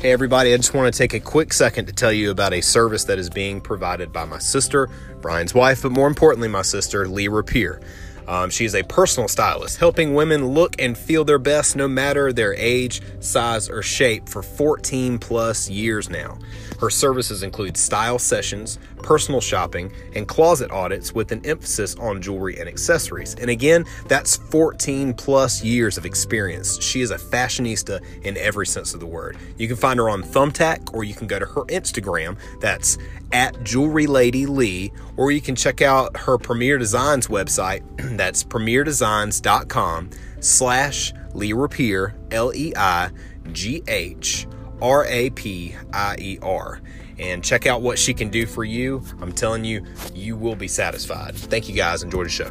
Hey, everybody, I just want to take a quick second to tell you about a service that is being provided by my sister, Brian's wife, but more importantly, my sister, Lee Rapier. Um, she is a personal stylist, helping women look and feel their best no matter their age, size, or shape for 14 plus years now. Her services include style sessions, personal shopping, and closet audits with an emphasis on jewelry and accessories. And again, that's 14 plus years of experience. She is a fashionista in every sense of the word. You can find her on Thumbtack or you can go to her Instagram. That's at Jewelry Lady Lee, or you can check out her Premier Designs website. That's premierdesigns.com slash Lee Rapier, L E I G H R A P I E R. And check out what she can do for you. I'm telling you, you will be satisfied. Thank you guys. Enjoy the show.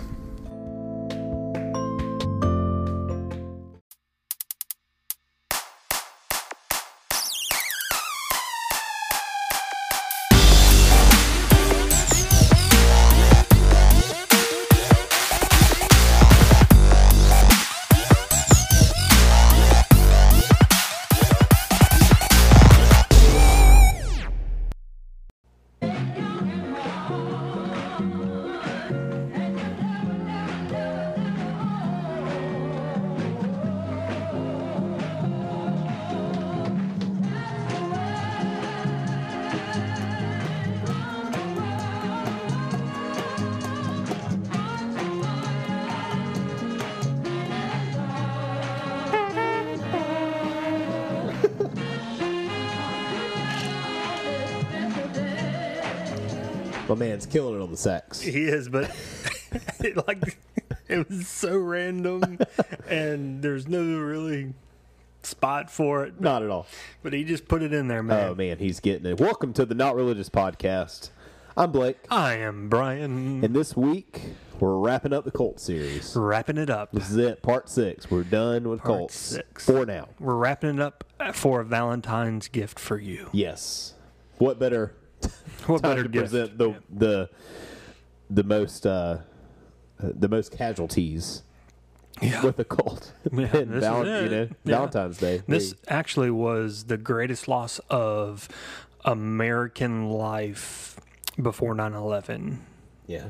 Killing it on the sax. He is, but it, like it was so random, and there's no really spot for it. Not at all. But he just put it in there, man. Oh man, he's getting it. Welcome to the Not Religious Podcast. I'm Blake, I am Brian. and this week we're wrapping up the Cult series. wrapping it up. This is it, part six. We're done with Part cults six. for now. We're wrapping it up for a Valentine's gift for you. Yes. What better What better to gift? present the the the most uh, the most casualties Yeah. with the cult Yeah, than this is val- you know Yeah. Valentine's Day. This actually was the greatest loss of American life before 9 11. Yeah.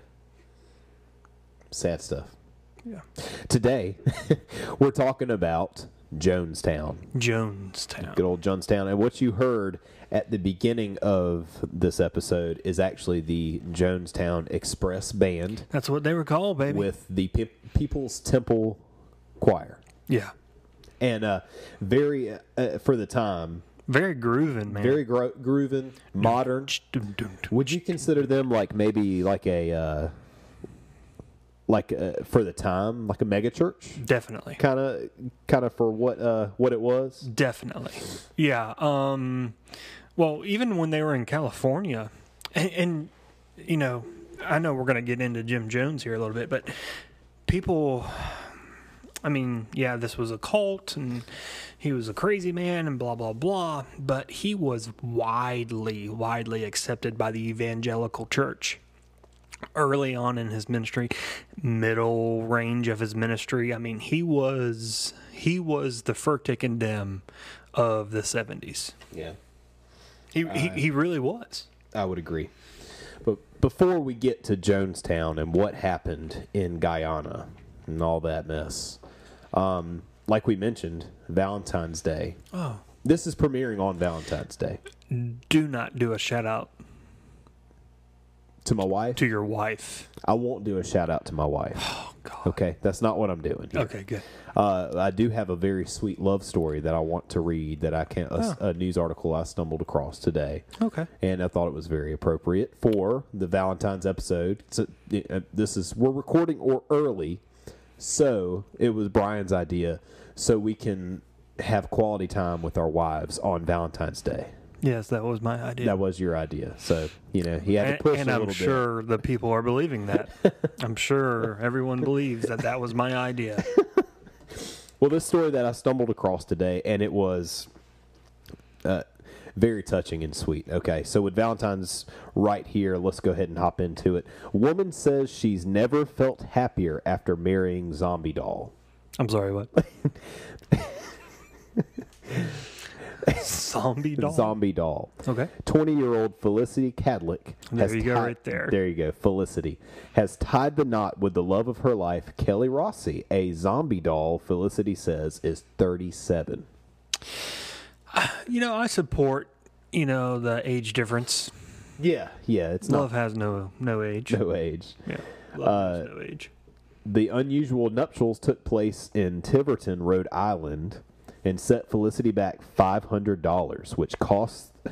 Sad stuff. Yeah. Today, we're talking about Jonestown, Jonestown. good old Jonestown. And what you heard at the beginning of this episode is actually the Jonestown Express Band That's what they were called, baby. with the Pe- People's Temple Choir. yeah. And uh, very, uh, for the time, Very grooving, man. very gro- grooving, modern. Would you consider them like maybe like a, uh, like uh, for the time, like a mega church? Definitely. kind of kind of for what uh what it was Definitely. Yeah. Um, well, even when they were in California, and, and you know, I know we're going to get into Jim Jones here a little bit, but people, I mean, yeah, this was a cult and he was a crazy man and blah, blah, blah, but he was widely, widely accepted by the evangelical church early on in his ministry, middle range of his ministry. I mean, he was he was the Furtick and Dem of the seventies. yeah He, he he really was. i would agree but before we get to jonestown and what happened in guyana and all that mess um like we mentioned valentine's day Oh, this is premiering on valentine's day do not do a shout out to my wife to your wife. i won't do a shout out to my wife Oh God. okay that's not what i'm doing here. Okay, good. Uh, I do have a very sweet love story that I want to read that I can't a, a news article I stumbled across today. Okay. and I thought it was very appropriate for the Valentine's episode. So, uh, this is we're recording or early, so it was Brian's idea, so we can have quality time with our wives on Valentine's Day. Yes, that was my idea. That was your idea, so you know he had to and, push and a I'm little sure the people are believing that. I'm sure everyone believes that that was my idea. Well, this story that I stumbled across today, and it was uh, very touching and sweet. Okay, so with Valentine's right here, let's go ahead and hop into it. Woman says she's never felt happier after marrying zombie doll. I'm sorry, what? Zombie doll. Zombie doll. Okay. 20 year old Felicity Cadlick. There you go, tied- right there. There you go. Felicity has tied the knot with the love of her life, Kelly Rossi. A zombie doll, Felicity says, is 37. You know, I support, you know, the age difference. Yeah. Yeah, it's Love has no no age. no age. Yeah. Love has uh, no age. The unusual nuptials took place in Tiverton, Rhode Island, and set Felicity back $500, which cost.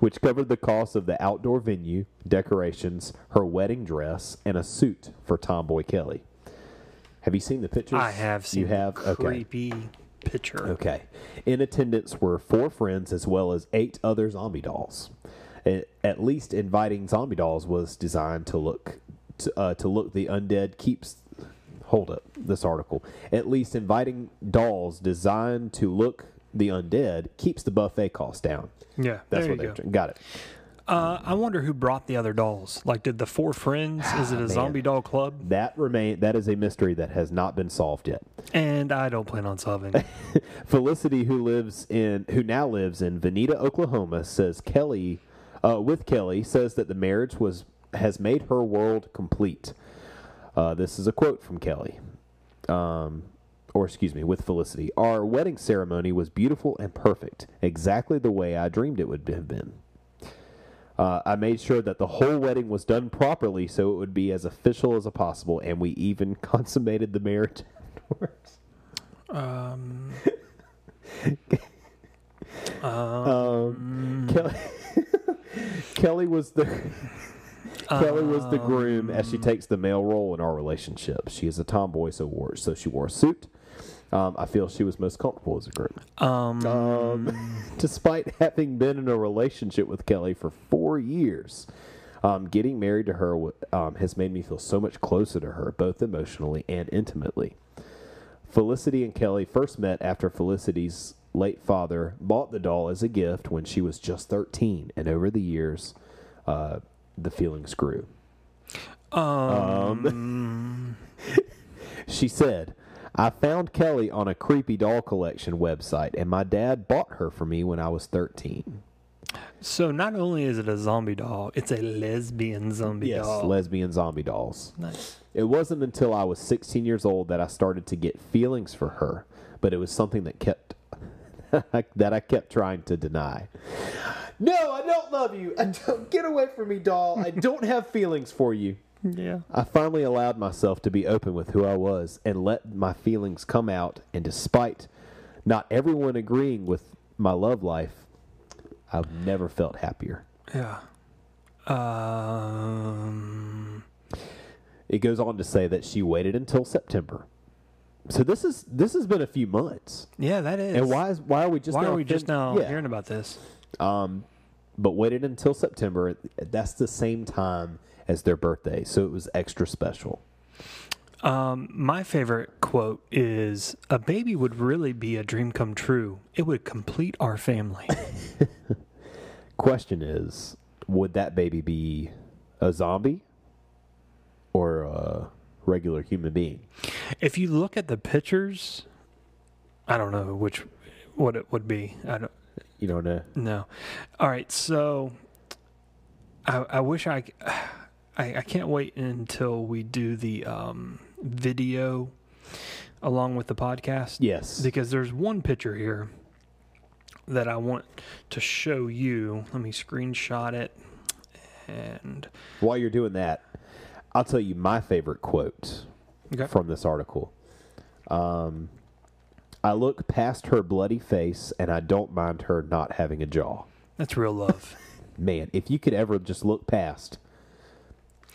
Which covered the cost of the outdoor venue, decorations, her wedding dress, and a suit for Tomboy Kelly. Have you seen the pictures? I have seen You have the okay. creepy picture. Okay. In attendance were four friends as well as eight other zombie dolls. At least inviting zombie dolls was designed to look to, uh, to look the undead keeps. Hold up this article. At least inviting dolls designed to look the undead keeps the buffet cost down. Yeah, That's what they go. got it. Uh, I wonder who brought the other dolls. Like, did the four friends? Is it a man. zombie doll club? That remain that is a mystery that has not been solved yet. And I don't plan on solving. it. Felicity, who lives in, who now lives in Veneta, Oklahoma, says Kelly, uh, with Kelly, says that the marriage was has made her world complete. Uh, this is a quote from Kelly, um, or excuse me, with Felicity. Our wedding ceremony was beautiful and perfect, exactly the way I dreamed it would have been. Uh, I made sure that the whole wedding was done properly so it would be as official as possible, and we even consummated the marriage afterwards. um, Um, Kelly, Kelly was the Kelly was the groom as she takes the male role in our relationship. She is a tomboy, so wore so she wore a suit. Um, I feel she was most comfortable as a groom. um, Um, despite having been in a relationship with Kelly for four years, um, getting married to her um, has made me feel so much closer to her, both emotionally and intimately. Felicity and Kelly first met after Felicity's late father bought the doll as a gift when she was just 13, and over the years, uh, the feelings grew. um, She said, I found Kelly on a creepy doll collection website, and my dad bought her for me when I was 13. so not only is it a zombie doll, it's a lesbian zombie Yes, doll. lesbian zombie dolls. nice. It wasn't until I was 16 years old that I started to get feelings for her, but it was something that kept that I kept trying to deny. No, I don't love you. I don't get away from me, doll. I don't have feelings for you. Yeah. I finally allowed myself to be open with who I was and let my feelings come out, and despite not everyone agreeing with my love life, I've never felt happier. Yeah. Um. It goes on to say that she waited until September. So this is this has been a few months. Yeah, that is. And why is why are we just Why now are we just now yeah. hearing about this? Um, but waited until September. That's the same time as their birthday, so it was extra special. Um, my favorite quote is A baby would really be a dream come true. It would complete our family. Question is, would that baby be a zombie or a regular human being? if you look at the pictures, I don't know which what it would be. I don't You don't know. know. All right, so I, I wish I, I I can't wait until we do the um, video along with the podcast. Yes. because there's one picture here that I want to show you. Let me screenshot it. And While you're doing that, I'll tell you my favorite quote okay. from this article. Um, I look past her bloody face and I don't mind her not having a jaw. that's real love. Man, if you could ever just look past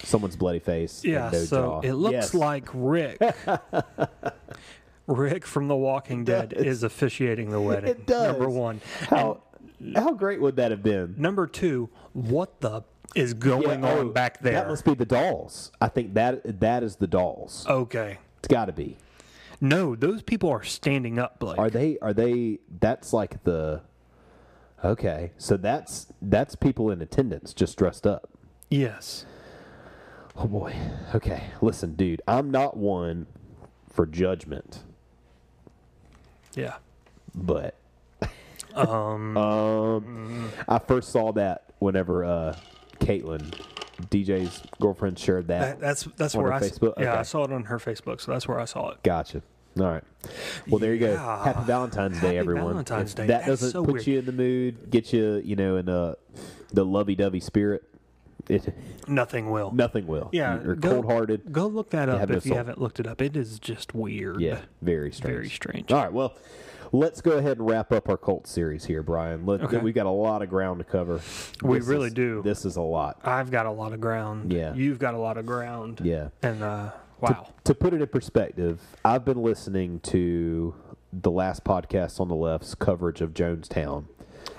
someone's bloody face yeah, and no so jaw. it looks Yes. like Rick. Rick from The Walking Dead does. is officiating the wedding. It does. Number one. how how great would that have been? Number two, what the is going Yeah, on oh, back there? That must be the dolls. I think that that is the dolls. okay. It's got to be. No, those people are standing up, Blake. Are they? Are they? That's like the. Okay, so that's that's people in attendance just dressed up. yes. Oh boy. Okay, listen, dude. I'm not one for judgment, Yeah. but Um, I first saw that whenever uh, Caitlin, DJ's girlfriend, shared that. That, that's that's where her I Facebook? yeah I saw it on her Facebook, so that's where I saw it. Gotcha. All right. Well, there you go. Yeah. Happy Valentine's Day, everyone. Valentine's If Day. That That's doesn't so put weird. you in the mood, get you, you know, in uh, the lovey-dovey spirit. It, Nothing will. nothing will. Yeah, You're go- cold-hearted. Go look that up have no if you soul. haven't looked it up. It is just weird. Yeah, very strange. Very strange. All right. Well, let's go ahead and wrap up our cult series here, Brian. Let, Okay. We've got a lot of ground to cover. We This really is- do. This is a lot. I've got a lot of ground. Yeah. You've got a lot of ground. Yeah. And uh, wow. To put it in perspective, I've been listening to the last podcast on the left's coverage of Jonestown.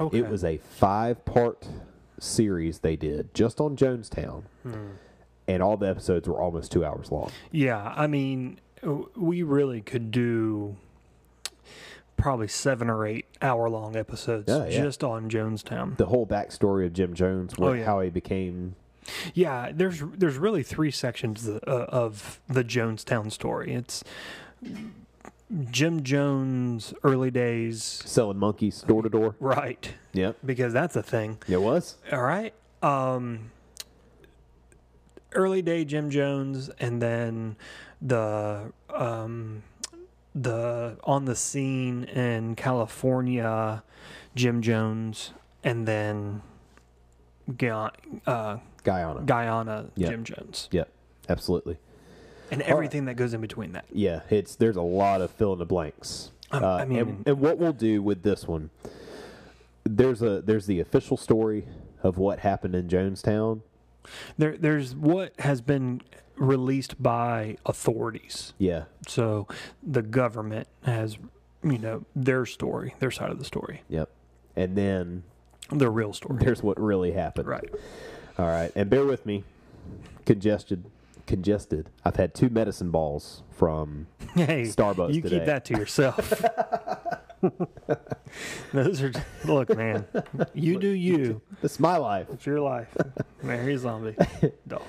Okay. It was a five part series they did just on Jonestown. Hmm. And all the episodes were almost two hours long. Yeah, I mean, we really could do probably seven or eight hour long episodes Yeah, yeah. just on Jonestown. The whole backstory of Jim Jones, where, Oh, yeah. how he became. Yeah, there's there's really three sections uh, of the Jonestown story. It's Jim Jones' early days, Selling monkeys door to door. right? Yep. Because that's a thing. It was. All right. Um, early day Jim Jones, and then the um, the on the scene in California, Jim Jones, and then Guyana, uh, Guyana. Guyana Yeah. Jim Jones, Yep. Absolutely. and everything that goes in between that. Yeah, it's there's a lot of fill in the blanks. Um, Uh, I mean- and, and what we'll do with this one, there's a there's the official story of what happened in Jonestown. There, there's what has been released by authorities. Yeah, So the government has, you know, their story, their side of the story, yep. And then the real story. there's what really happened. Right. All right, and bear with me. Congested, congested. I've had two medicine balls from. Hey, Starbucks You today. keep that to yourself. Those are look, man. You do you. It's my life. It's your life. Mary Zombie. Dog.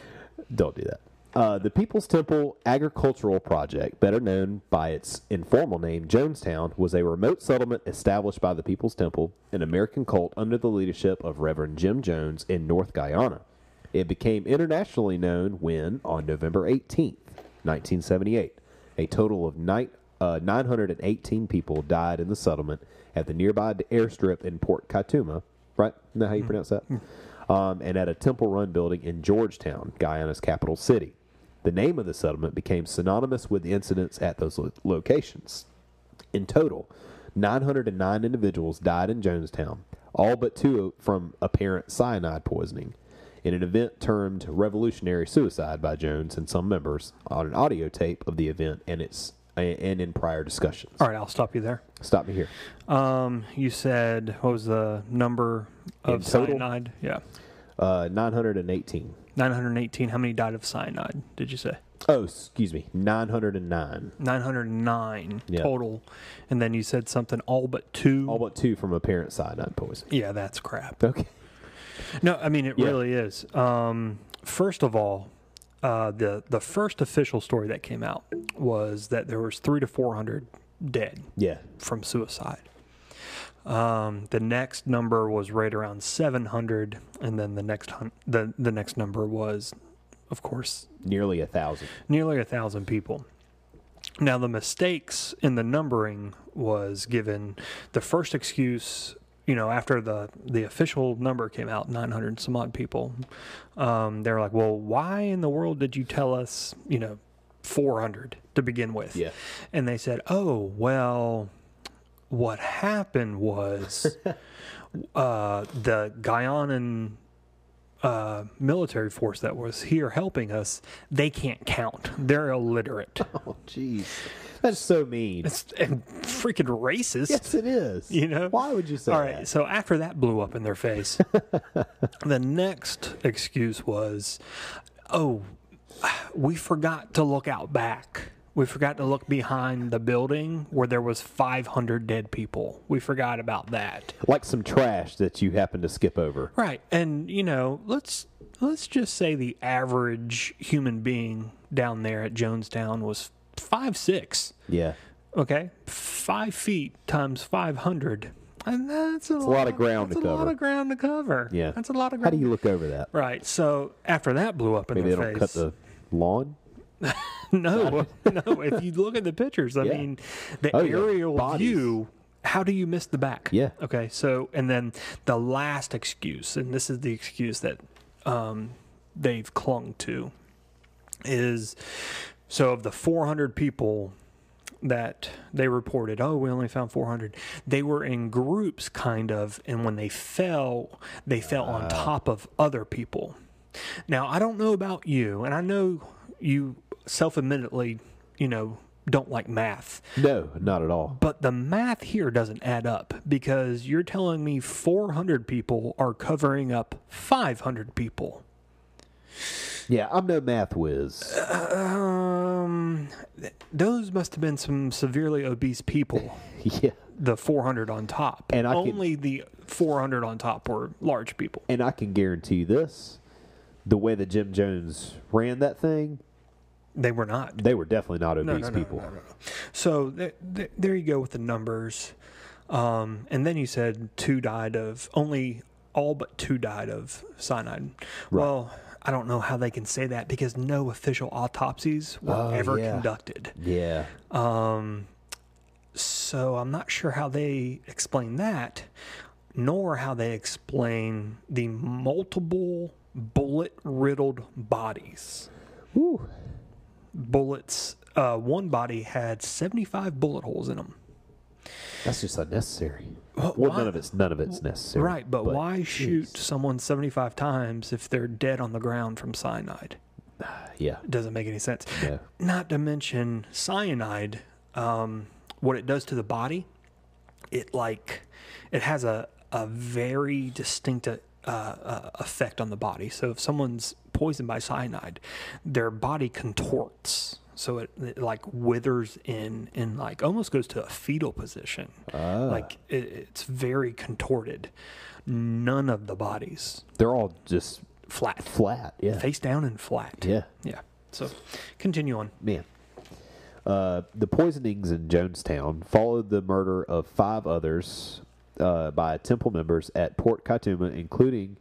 Don't do that. Uh, the People's Temple Agricultural Project, better known by its informal name, Jonestown, was a remote settlement established by the People's Temple, an American cult under the leadership of Reverend Jim Jones in North Guyana. It became internationally known when, on November 18th, 1978, a total of nine, uh, 918 people died in the settlement at the nearby airstrip in Port Kaituma. Right? Isn't that how you pronounce that? um, and at a temple run building in Georgetown, Guyana's capital city. The name of the settlement became synonymous with the incidents at those lo- locations. In total, 909 individuals died in Jonestown, all but two from apparent cyanide poisoning, in an event termed revolutionary suicide by Jones and some members on an audio tape of the event and its and in prior discussions. All right, I'll stop you there. Stop me here. Um, you said what was the number of total? cyanide? Yeah, Uh, 918. 918. How many died of cyanide? Did you say? Oh, excuse me, 909. 909 Yeah. total, and then you said something all but two. All but two from apparent cyanide poisoning. yeah, that's crap. Okay. No, I mean it Yeah. really is. Um, first of all, uh, the the first official story that came out was that there was three to four hundred dead Yeah. from suicide. Um, the next number was right around seven hundred, and then the next hun- the the next number was, of course, Nearly a thousand. nearly a thousand people. Now, the mistakes in the numbering was given the first excuse, you know, after the, the official number came out, 900 some odd people. Um, they were like, well, why in the world did you tell us, you know, 400 to begin with? Yeah. And they said, oh, well, what happened was uh, the Guyanan uh, military force that was here helping us, they can't count. They're illiterate. Oh, jeez. That's so mean. It's and freaking racist. yes, it is. You know? Why would you say that? All right, that? so after that blew up in their face, the next excuse was, "Oh, we forgot to look out back. We forgot to look behind the building where there was 500 dead people. We forgot about that." Like some trash that you happen to skip over. Right. And you know, let's let's just say the average human being down there at Jonestown was five six. Yeah. Okay, five feet times five hundred. And that's a, a lot of ground that's to a lot cover. of ground to cover. Yeah. that's a lot of ground. How do you look over that? Right. So after that blew up in Maybe they their don't cut the lawn. no, no. If you look at the pictures, I Yeah. mean, the Oh, aerial Bodies. view. How do you miss the back? Yeah. Okay. So and then the last excuse, and this is the excuse that um, they've clung to, is so of the 400 people that they reported, oh, we only found 400. They were in groups, kind of, and when they fell, they fell on top of other people. Now, I don't know about you, and I know you self admittedly, you know, don't like math, No, not at all. but the math here doesn't add up because you're telling me 400 people are covering up 500 people. Yeah, I'm no math whiz. Um, those must have been some severely obese people. yeah, The 400 on top, And I can- only the 400 on top were large people. and I can guarantee you this: the way that Jim Jones ran that thing, They were not. they were definitely not No, obese no, no, people. no, no, no. So th- th- there you go with the numbers. Um, and then you said two died of only all but two died of cyanide. Well, I don't know how they can say that because no official autopsies were Oh, ever yeah. conducted. Yeah, Um, so I'm not sure how they explain that, nor how they explain the multiple bullet riddled bodies. Whew. Bullets. Uh, one body had 75 bullet holes in them. that's just unnecessary. Well, Well, why- none of it's none of it's necessary. Right, but, why jeez. shoot someone 75 times if they're dead on the ground from cyanide? Yeah, It doesn't make any sense. no. Not to mention cyanide, um, what it does to the body, it like it has a a very distinct uh, uh, effect on the body. So if someone's poisoned by cyanide, their body contorts. So it, it like withers in and like almost goes to a fetal position. Ah. Like it, it's very contorted. None of the bodies They're all just flat, flat. Yeah, face down and flat. yeah. Yeah. So continue on. Man. Uh, the poisonings in Jonestown followed the murder of five others uh, by Temple members at Port Kaituma, including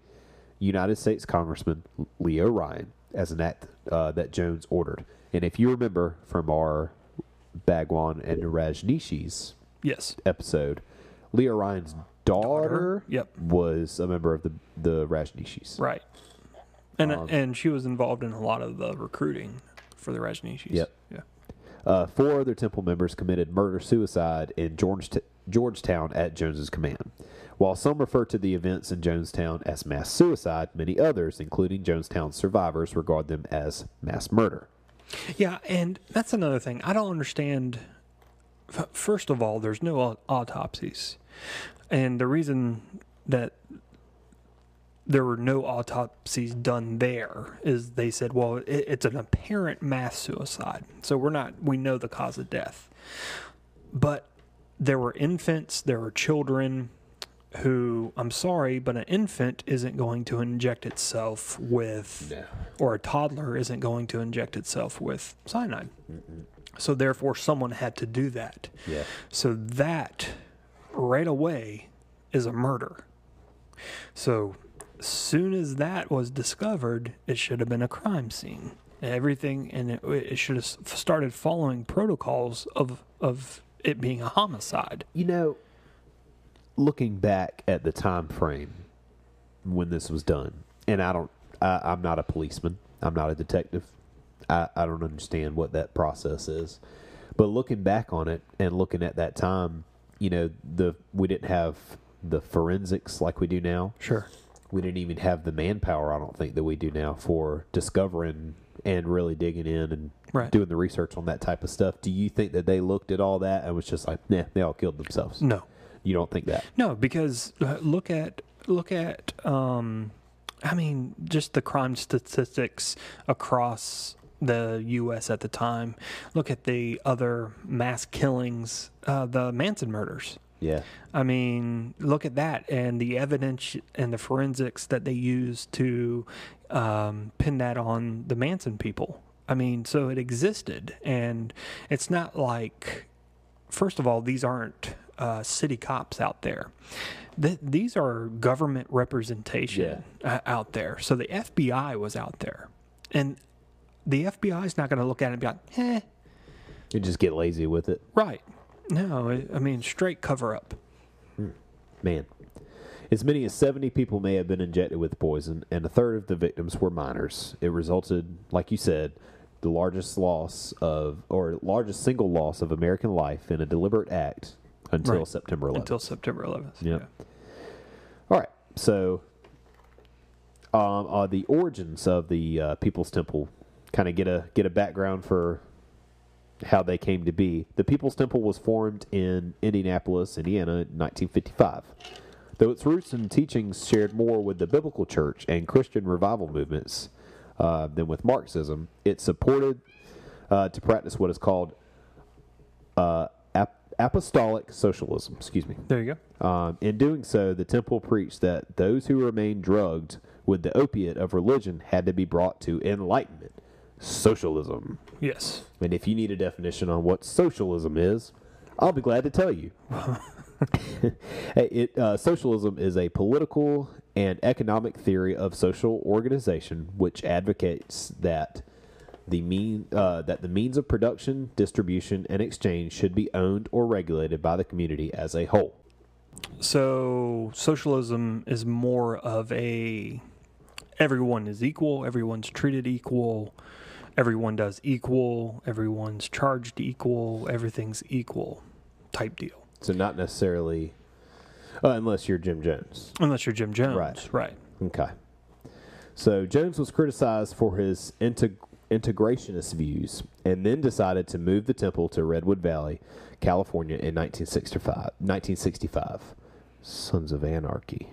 United States Congressman Leo Ryan, as an act uh, that Jones ordered. And if you remember from our Bhagwan and Rajneeshees Yes. episode, Leo Ryan's daughter, Yep. was a member of the the Rajneeshees. Right. And Um, and she was involved in a lot of the recruiting for the Rajneeshees. Yep. Yeah. Uh, four other temple members committed murder suicide in George Georgetown at Jones's command. While some refer to the events in Jonestown as mass suicide, many others, including Jonestown survivors, regard them as mass murder. Yeah, and that's another thing. I don't understand. First of all, there's no autopsies. And the reason that there were no autopsies done there is they said, well, it, it's an apparent mass suicide. So we're not, we know the cause of death. But there were infants, there were children who, I'm sorry, but an infant isn't going to inject itself with, or a toddler isn't going to inject itself with cyanide. So therefore, someone had to do that. Yeah. So that right away is a murder. So soon as that was discovered, it should have been a crime scene. Everything, and it, it should have started following protocols of of it being a homicide. You know, looking back at the time frame when this was done, and I don't, I, I'm not a policeman, I'm not a detective, I, I don't understand what that process is. But looking back on it and looking at that time, you know, the we didn't have the forensics like we do now. Sure. We didn't even have the manpower, I don't think, that we do now for discovering and really digging in and Right. doing the research on that type of stuff. Do you think that they looked at all that and was just like, nah, they all killed themselves? No. You don't think that? No, because uh, look at look at um, I mean, just the crime statistics across the U.S. at the time. Look at the other mass killings, uh, the Manson murders. Yeah. I mean, look at that and the evidence and the forensics that they used to um, pin that on the Manson people. I mean, so it existed, and it's not like, first of all, these aren't uh, city cops out there. Th- these are government representation uh, out there. So the FBI was out there, and the FBI is not going to look at it and be like, "Eh, You just get lazy with it. right." No, I I mean straight cover up. Man. As many as 70 people may have been injected with poison, and a third of the victims were minors. It resulted, like you said, the largest loss of, or largest single loss of American life in a deliberate act until Right. September 11th. Until September 11th. Yep. All right. So, um, uh, the origins of the uh, People's Temple, kind of get a get a background for how they came to be. The People's Temple was formed in Indianapolis, Indiana, in 1955. Though its roots and teachings shared more with the biblical church and Christian revival movements uh, than with Marxism, it supported uh, to practice what is called uh, ap- apostolic socialism. Excuse me. There you go. Um, in doing so, the temple preached that those who remained drugged with the opiate of religion had to be brought to enlightenment, socialism. Yes. And if you need a definition on what socialism is, I'll be glad to tell you. it, uh, socialism is a political and economic theory of social organization which advocates that the mean uh, that the means of production, distribution, and exchange should be owned or regulated by the community as a whole. So socialism is more of a everyone is equal, everyone's treated equal, everyone does equal, everyone's charged equal, everything's equal type deal. So not necessarily, uh, unless you're Jim Jones. Unless you're Jim Jones. Right. Right. Okay. So Jones was criticized for his integ- integrationist views, and then decided to move the temple to Redwood Valley, California, in 1965. 1965. Sons of Anarchy.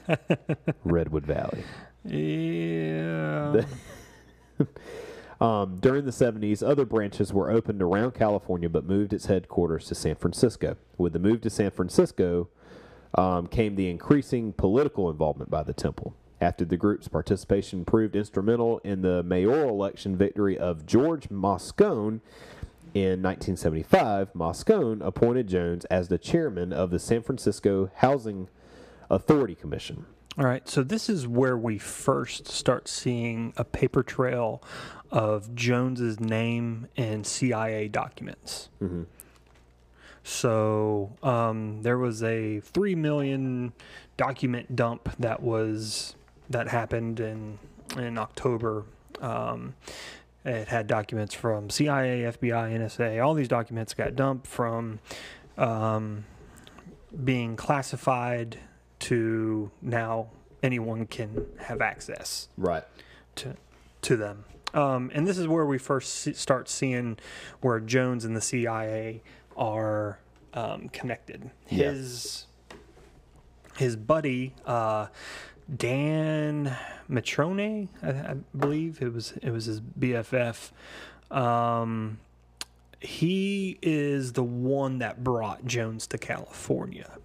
Redwood Valley. Yeah. Um, during the 70s, other branches were opened around California but moved its headquarters to San Francisco. With the move to San Francisco um, came the increasing political involvement by the temple. After the group's participation proved instrumental in the mayoral election victory of George Moscone in 1975, Moscone appointed Jones as the chairman of the San Francisco Housing Authority Commission. All right, so this is where we first start seeing a paper trail of Jones's name in CIA documents. So um, there was a three million document dump that was that happened in in October. Um, it had documents from CIA, FBI, NSA. All these documents got dumped from um, being classified to now anyone can have access Right. to to them. Um, and this is where we first start seeing where Jones and the CIA are um, connected. Yeah. His his buddy uh, Dan Mitrione, I, I believe it was it was his BFF. Um, he is the one that brought Jones to California.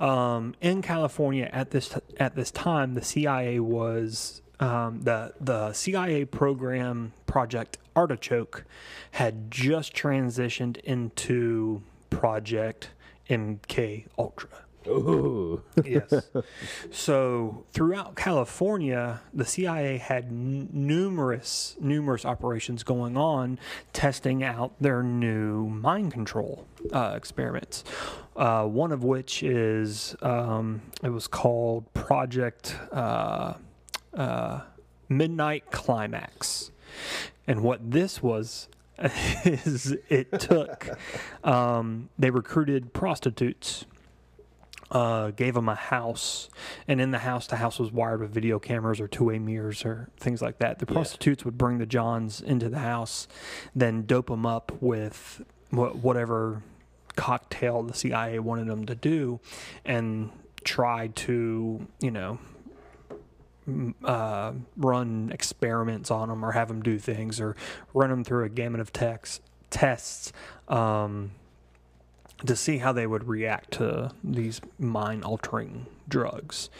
Um, in California at this at this time, the CIA was um, the the CIA program Project Artichoke had just transitioned into Project MK Ultra. Ooh. Yes. so throughout California, the CIA had n- numerous numerous operations going on, testing out their new mind control uh, experiments. Uh, one of which is um, it was called Project uh, uh, Midnight Climax, and what this was. is it took um, they recruited prostitutes uh, gave them a house, and in the house, the house was wired with video cameras or two-way mirrors or things like that. The prostitutes would bring the Johns into the house, then dope them up with wha- whatever cocktail the CIA wanted them to do, and try to, you know, uh, run experiments on them or have them do things or run them through a gamut of text, tests. Um, to see how they would react to these mind altering drugs.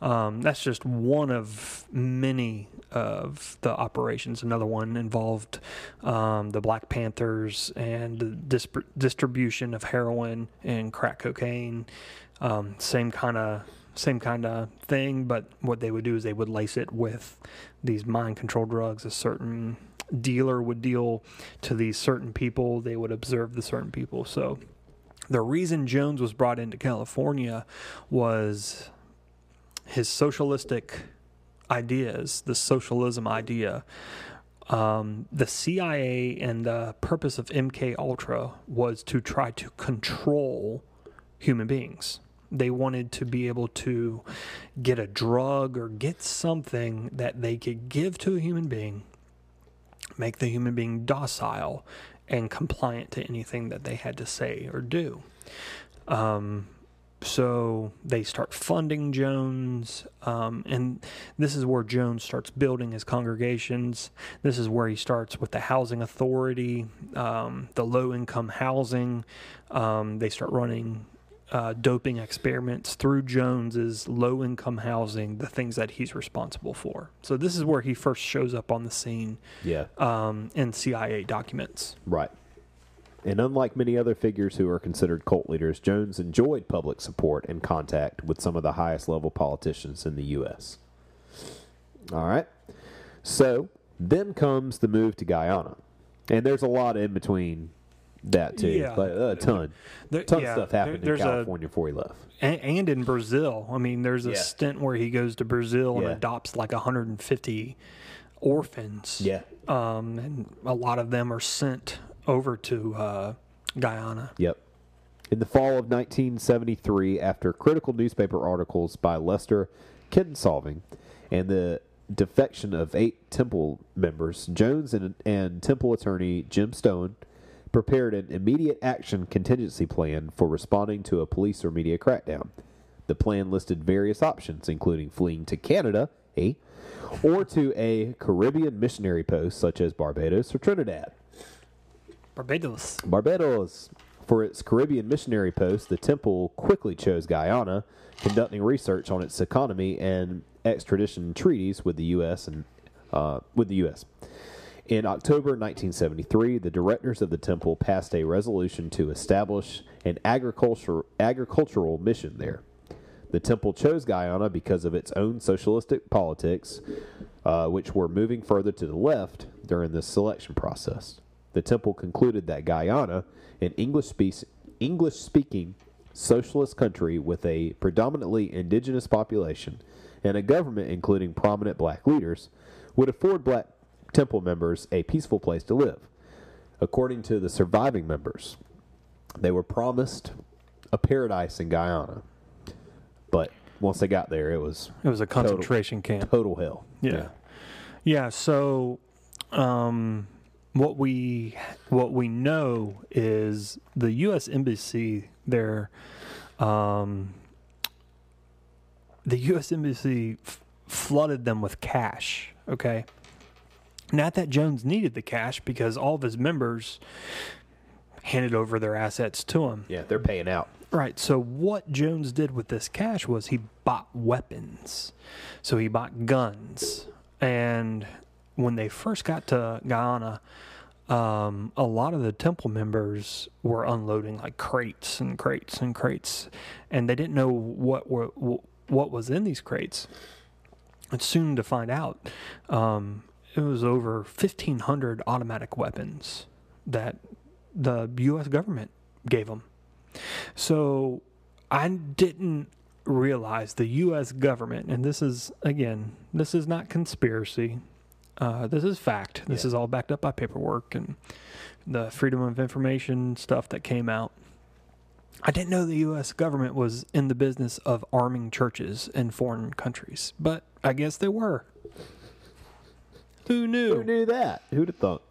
Um, that's just one of many of the operations. Another one involved um, the Black Panthers and the dis- distribution of heroin and crack cocaine. Um, same kind of same kind of thing, but what they would do is they would lace it with these mind control drugs. A certain dealer would deal to these certain people. They would observe the certain people. So the reason Jones was brought into California was his socialistic ideas, the socialism idea. Um, the CIA and the purpose of MK Ultra was to try to control human beings. They wanted to be able to get a drug or get something that they could give to a human being, make the human being docile and compliant to anything that they had to say or do. Um, so they start funding Jones, um, and this is where Jones starts building his congregations. This is where he starts with the housing authority, um, the low income housing. Um, they start running uh, doping experiments through Jones's low income housing, the things that he's responsible for. So this is where he first shows up on the scene Yeah. um, in CIA documents. Right. And unlike many other figures who are considered cult leaders, Jones enjoyed public support and contact with some of the highest level politicians in the U.S. All right. So then comes the move to Guyana. And there's a lot in between that, too. Yeah. Like, a ton. There- ton yeah, of stuff there- happened in there's a- California before he left. and, and in Brazil. I mean, there's a Yeah. stint where he goes to Brazil and adopts like 150 orphans. Yeah. Um, and a lot of them are sent over to uh, Guyana. Yep. In the fall of 1973, after critical newspaper articles by Lester Kinsolving and the defection of eight Temple members, Jones and, and Temple attorney Tim Stoen prepared an immediate action contingency plan for responding to a police or media crackdown. The plan listed various options, including fleeing to Canada, eh, or to a Caribbean missionary post such as Barbados or Trinidad. Barbados. Barbados. For its Caribbean missionary post, the temple quickly chose Guyana, conducting research on its economy and extradition treaties with the U.S. and uh, with the U.S. In October 1973, the directors of the temple passed a resolution to establish an agriculture, agricultural mission there. The temple chose Guyana because of its own socialistic politics, uh, which were moving further to the left during this selection process. The temple concluded that Guyana, an English spe- English speaking socialist country with a predominantly indigenous population and a government including prominent black leaders, would afford black temple members a peaceful place to live. According to the surviving members, they were promised a paradise in Guyana. But once they got there, it was It was a concentration camp. total hell. Yeah. Yeah. So, um, what we what we know is the U.S. embassy there. Um, the U.S. embassy f- flooded them with cash. Okay. Not that Jones needed the cash because all of his members handed over their assets to him. Yeah, they're paying out. Right. So what Jones did with this cash was he bought weapons. So he bought guns. And when they first got to Guyana, um, a lot of the temple members were unloading like crates and crates and crates, and they didn't know what were what was in these crates. And soon to find out, um, it was over fifteen hundred automatic weapons that the U.S. government gave them. So I didn't realize the U.S. government, and this is, again, this is not conspiracy. Uh, this is fact. This Yeah. is all backed up by paperwork and the Freedom of Information stuff that came out. I didn't know the U.S. government was in the business of arming churches in foreign countries, but I guess they were. Who knew? Who knew that? Who'd have thought?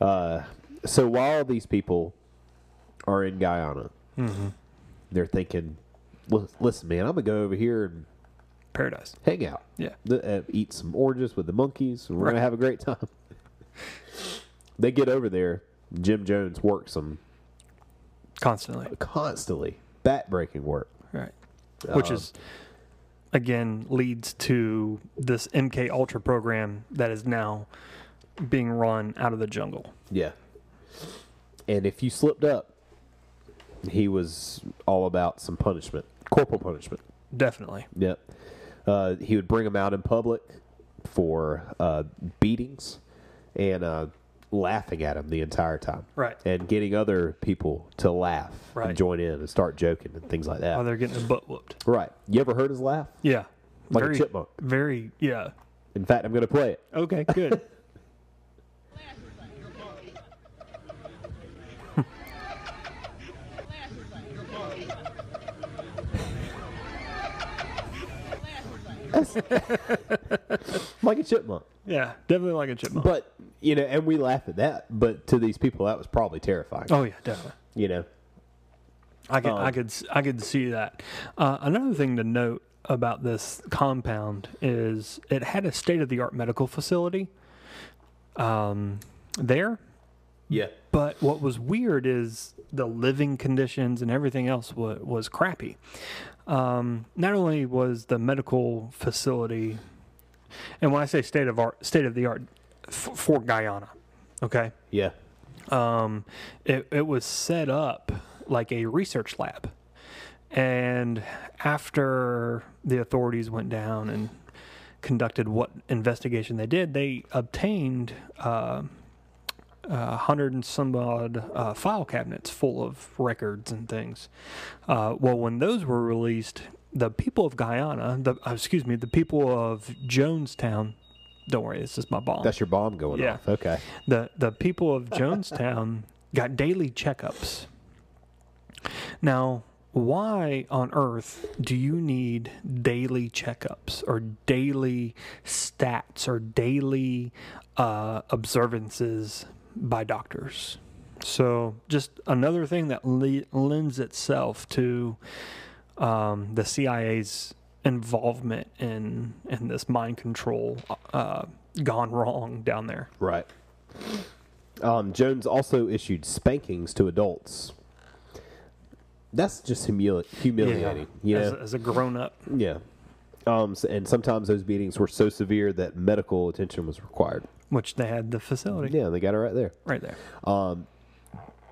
Uh, so while these people are in Guyana, they're thinking, listen, man, I'm gonna go over here and Paradise. hang out, Yeah. uh, eat some oranges with the monkeys. We're Right. gonna have a great time." they get over there. Jim Jones works them Constantly. constantly, back-breaking work. Right. Which Um, is again leads to this MK Ultra program that is now being run out of the jungle. Yeah. And if you slipped up, he was all about some punishment, corporal punishment. Definitely. Yep. Uh, he would bring them out in public for uh, beatings and uh, laughing at him the entire time. Right. And getting other people to laugh Right. and join in and start joking and things like that. While they're getting their butt whooped. right. You ever heard his laugh? Yeah. Like a chipmunk. Very, yeah. In fact, I'm going to play it. Okay, good. Like a chipmunk. yeah, definitely like a chipmunk. But, you know, and we laugh at that. But to these people, that was probably terrifying. oh yeah, definitely. You know? I could, I Um, could, s- I could see that. Uh, another thing to note about this compound is it had a state of the art medical facility um, there, Yeah. but what was weird is the living conditions and everything else was, was crappy. Um, not only was the medical facility, and when I say state of art, state of the art f- for Guyana, okay, Yeah. um, it, it was set up like a research lab. And after the authorities went down and conducted what investigation they did, they obtained uh, a hundred and some odd uh, file cabinets full of records and things. Uh, well, when those were released, the people of Guyana, the uh, excuse me, the people of Jonestown. Don't worry, this is my bomb That's your bomb going Yeah. off. Okay. the the people of Jonestown got daily checkups. Now, why on earth do you need daily checkups or daily stats or daily uh, observances by doctors? So, just another thing that le- lends itself to um, the CIA's involvement in in this mind control uh, gone wrong down there. Right. Um, Jones also issued spankings to adults. That's just humili- humiliating, you as, know? as a grown up. yeah. Um, and sometimes those beatings were so severe that medical attention was required. Which they had the facility Yeah, they got it right there. right there.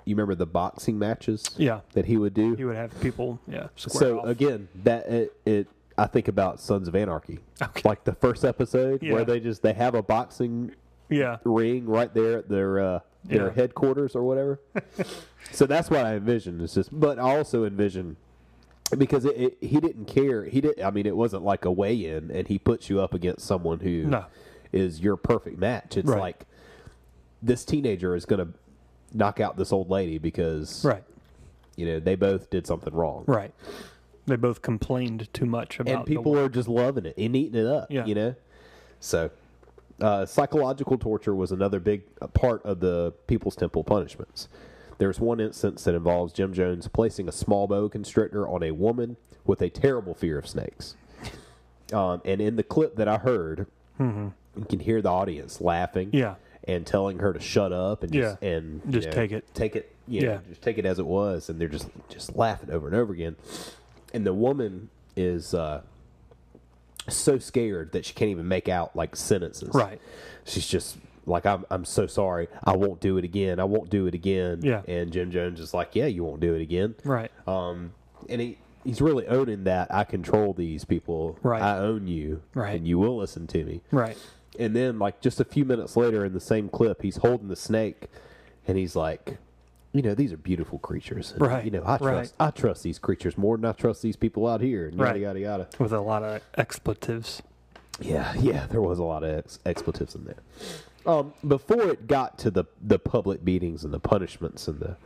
You remember the boxing matches Yeah, that he would do? he would have people. Yeah, square so off. again, that it, it I think about Sons of Anarchy, Okay. like the first episode Yeah. where they just they have a boxing yeah, ring right there at their uh, their Yeah. headquarters or whatever. so that's what I envision. It's just, but I also envision because it, it, he didn't care. He did. I mean, it wasn't like a weigh-in, and he puts you up against someone who is your perfect match. It's Right. like this teenager is going to knock out this old lady because right, you know they both did something wrong. right. They both complained too much about it. and people are just loving it and eating it up. Yeah. You know, so uh, psychological torture was another big uh, part of the People's Temple punishments. There's one instance that involves Jim Jones placing a small boa constrictor on a woman with a terrible fear of snakes. Um, and in the clip that I heard, you can hear the audience laughing. Yeah. and telling her to shut up and just Yeah. and Just know, take it. take it, you know, Yeah. just take it as it was, and they're just just laughing over and over again. And the woman is uh, so scared that she can't even make out like sentences. Right. She's just like, I'm I'm so sorry. I won't do it again. I won't do it again. Yeah. And Jim Jones is like, Yeah, you won't do it again. right, Um, and he he's really owning that I control these people. Right. I own you. Right. And you will listen to me. right, And then, like, just a few minutes later in the same clip, he's holding the snake and he's like, you know, these are beautiful creatures. And, Right, You know, I trust right. I trust these creatures more than I trust these people out here. And yada, Right. yada, yada. with a lot of expletives. Yeah, yeah, there was a lot of ex- expletives in there. Um, before it got to the the public beatings and the punishments and the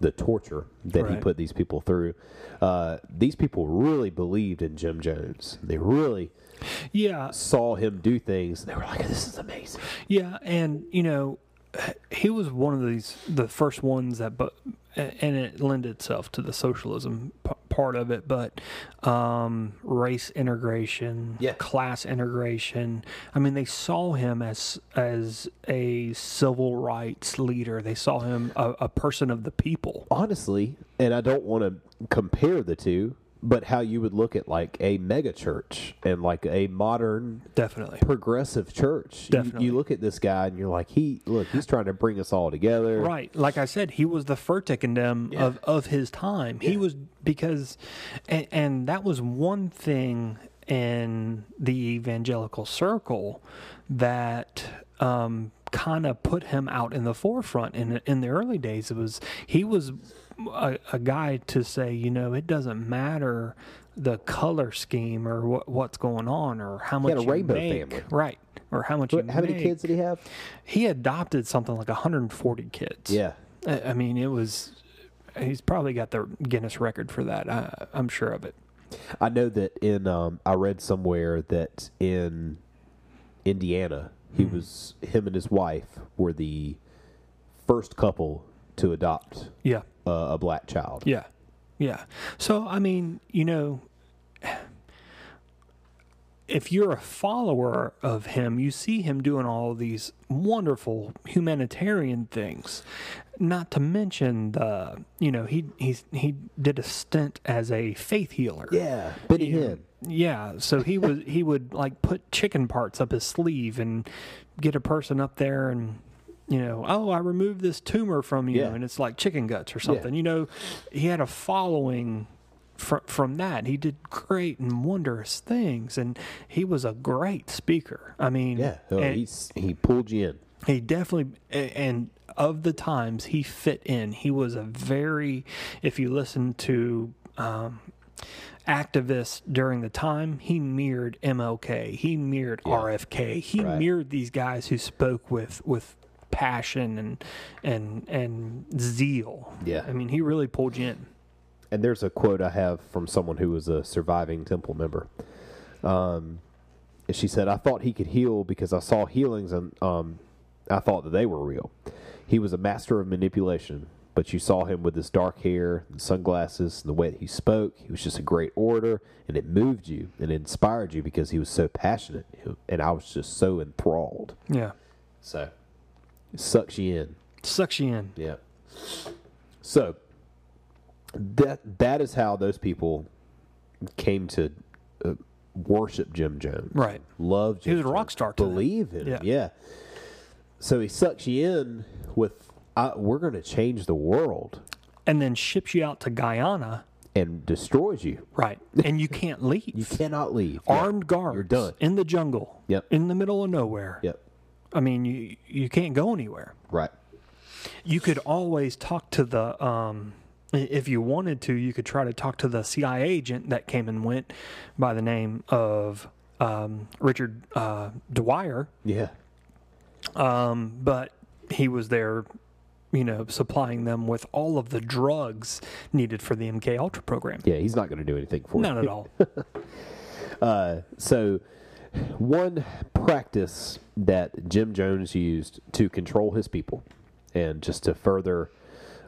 the torture that he put these people through, uh, these people really believed in Jim Jones. They really Yeah, saw him do things. They were like, "This is amazing." Yeah, and you know, he was one of these the first ones that, but and it lent itself to the socialism p- part of it, but um, race integration, Yeah. class integration. I mean, they saw him as as a civil rights leader. They saw him a, a person of the people. Honestly, and I don't want to compare the two, but how you would look at like a mega church and like a modern Definitely. progressive church. You- Definitely. You, look at this guy and you're like, he look, he's trying to bring us all together. Right. Like I said, he was the Furtickendem of, of his time. He was because, and, and that was one thing in the evangelical circle that um, kind of put him out in the forefront. In in the early days, it was he was a, a guy to say, you know, it doesn't matter the color scheme or what, what's going on or how much had a rainbow make, family. right? Or how much What- How many kids did he have? He adopted something like 140 kids. Yeah. I I mean, it was. He's probably got the Guinness record for that. I, I'm sure of it. I know that in um, I read somewhere that in Indiana, he Hmm. was him and his wife were the first couple to adopt Yeah, uh, a black child. yeah, yeah. So I mean, you know, if you're a follower of him, you see him doing all these wonderful humanitarian things. Not to mention the, you know, he he he did a stint as a faith healer. Yeah, Benny Hinn. Yeah, so he was he would like put chicken parts up his sleeve and get a person up there and you know, oh, I removed this tumor from you, Yeah. and it's like chicken guts or something. You know, he had a following from from that. He did great and wondrous things, and he was a great speaker. I mean, Yeah, oh, he pulled you in. he definitely and of the times he fit in. He was a very, if you listen to. Um, activists during the time he mirrored MLK he mirrored RFK he Right. mirrored these guys who spoke with with passion and and and zeal Yeah. I mean he really pulled you in And there's a quote I have from someone who was a surviving temple member. Um, she said, "I thought he could heal because I saw healings, and um, I thought that they were real. He was a master of manipulation, but you saw him with his dark hair and sunglasses, and the way that he spoke. He was just a great orator, and it moved you and it inspired you because he was so passionate, and I was just so enthralled. yeah So, it sucks you in." sucks you in Yeah. So that that is how those people came to uh, worship Jim Jones. Right. Love Jim He was a rock star. Believe in Yeah. him. Yeah. So he sucks you in with uh, we're going to change the world and then ships you out to Guyana and destroys you. right and you can't leave You cannot leave. Yeah. armed guards You're done. in the jungle Yep. in the middle of nowhere Yep. I mean you you can't go anywhere Right. you could always talk to the um if you wanted to you could try to talk to the cia agent that came and went by the name of um, richard uh, dwyer Yeah. um, but he was there you know supplying them with all of the drugs needed for the mk ultra program Yeah. He's not going to do anything for you. not at all So, one practice that Jim Jones used to control his people and just to further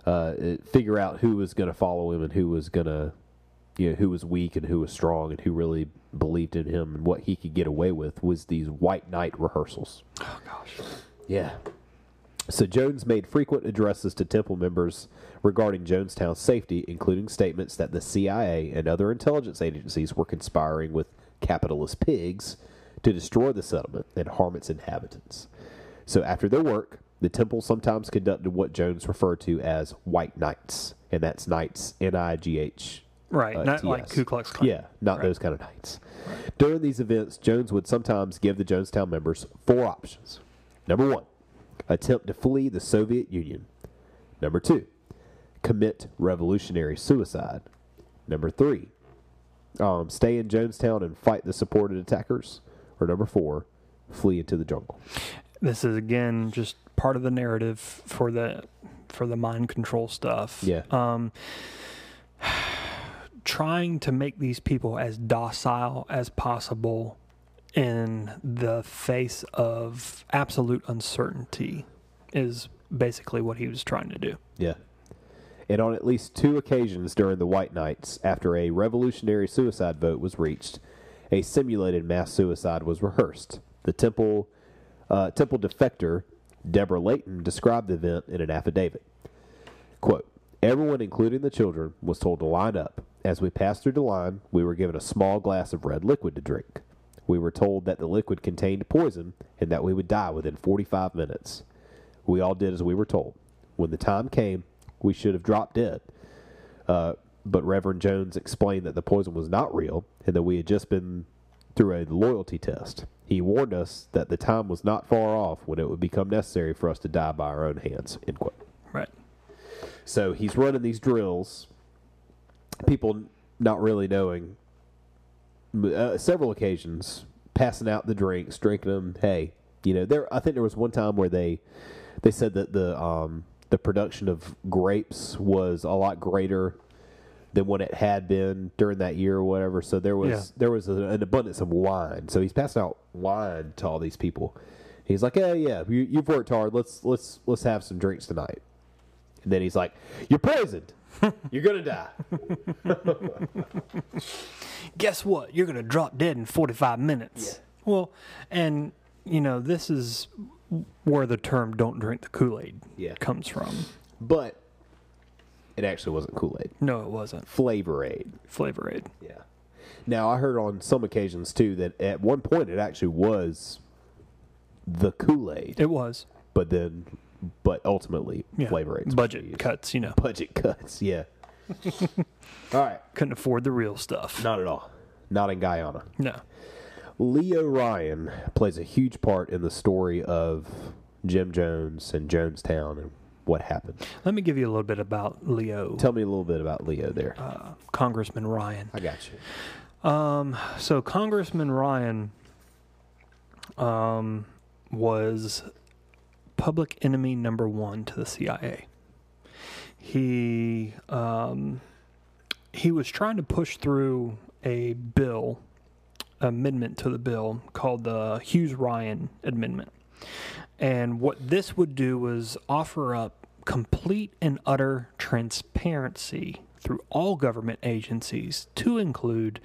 uh, figure out who was going to follow him and who was going to, you know, who was weak and who was strong and who really believed in him and what he could get away with was these white night rehearsals. oh gosh Yeah. So Jones made frequent addresses to temple members regarding Jonestown's safety, including statements that the CIA and other intelligence agencies were conspiring with capitalist pigs to destroy the settlement and harm its inhabitants. So after their work, the temple sometimes conducted what Jones referred to as white nights, and that's nights N I G H right uh, not like ku klux klan Yeah, not Right. those kind of knights. During these events, Jones would sometimes give the Jonestown members four options. Number one, attempt to flee the Soviet Union. Number two, commit revolutionary suicide. Number three, um, stay in Jonestown and fight the supported attackers. Or number four, flee into the jungle. this is again just part of the narrative for the for the mind control stuff Yeah. um trying to make these people as docile as possible in the face of absolute uncertainty is basically what he was trying to do Yeah. And on at least two occasions during the White Nights, after a revolutionary suicide vote was reached, a simulated mass suicide was rehearsed. The temple uh, temple defector Deborah Layton described the event in an affidavit. Quote, Everyone, including the children, was told to line up, As we passed through the line, we were given a small glass of red liquid to drink. We were told that the liquid contained poison and that we would die within 45 minutes. We all did as we were told. When the time came, we should have dropped dead. Uh, but Reverend Jones explained that the poison was not real and that we had just been through a loyalty test. He warned us that the time was not far off when it would become necessary for us to die by our own hands. End quote. Right. So he's running these drills. People not really knowing. Uh, several occasions, passing out the drinks, drinking them. Hey, you know, there. I think there was one time where they they said that the um, the production of grapes was a lot greater than what it had been during that year or whatever. So there was Yeah. there was a, an abundance of wine. So he's passing out wine to all these people. He's like, "Yeah, yeah, you, you've worked hard. Let's let's let's have some drinks tonight." And then he's like, "You're poisoned. You're gonna die." Guess what? You're going to drop dead in 45 minutes. Well, and, you know, this is where the term don't drink the Kool Aid Yeah. comes from. But it actually wasn't Kool Aid. No, it wasn't. Flavor Aid. Flavor Aid. Yeah. Now I heard on some occasions too that at one point it actually was the Kool Aid, It was. but then, but ultimately Yeah. Flavor Aid. Budget cuts, you know. Budget cuts. Yeah. all right. Couldn't afford the real stuff. Not at all. Not in Guyana. No. Leo Ryan plays a huge part in the story of Jim Jones and Jonestown and what happened. Let me give you a little bit about Leo, Tell me a little bit about Leo there. uh, Congressman Ryan. I got you. Um, so Congressman Ryan um, was public enemy number one to the CIA. He um, he was trying to push through a bill, amendment to the bill called the Hughes Ryan Amendment. And what this would do was offer up complete and utter transparency through all government agencies to include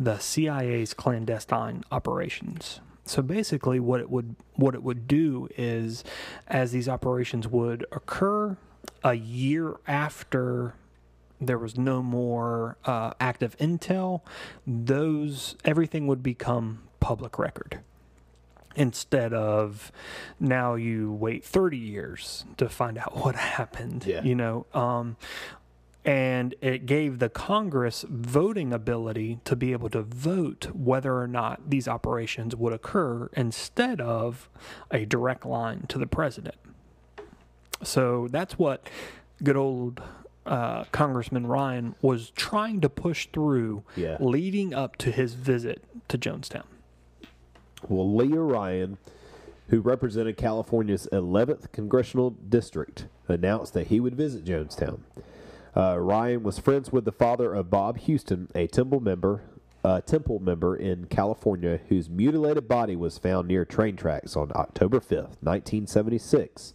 the CIA's clandestine operations. So basically what it would what it would do is as these operations would occur a year after there was no more uh, active intel, those everything would become public record instead of now you wait 30 years to find out what happened Yeah. you know um, and it gave the congress voting ability to be able to vote whether or not these operations would occur instead of a direct line to the president so that's what good old uh, Congressman Ryan was trying to push through Yeah. leading up to his visit to Jonestown. Well, Leo Ryan, who represented California's 11th congressional district, announced that he would visit Jonestown. Uh, Ryan was friends with the father of Bob Houston, a Temple member, uh, Temple member in California, whose mutilated body was found near train tracks on October 5th, 1976,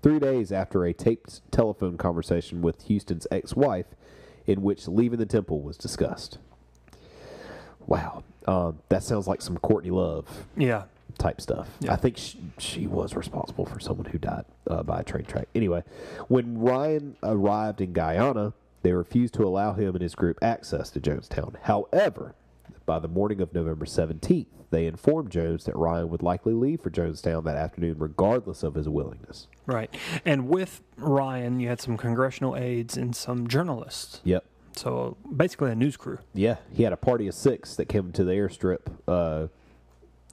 three days after a taped telephone conversation with Houston's ex-wife, in which leaving the temple was discussed. Wow, um, that sounds like some Courtney Love Yeah. Type stuff. Yeah. I think she, she was responsible for someone who died uh, by a train track. Anyway, when Ryan arrived in Guyana, they refused to allow him and his group access to Jonestown. However, by the morning of November 17th, they informed Jones that Ryan would likely leave for Jonestown that afternoon, regardless of his willingness. Right. And with Ryan, you had some congressional aides and some journalists. Yep. So basically a news crew. Yeah, he had a party of six that came to the airstrip, uh,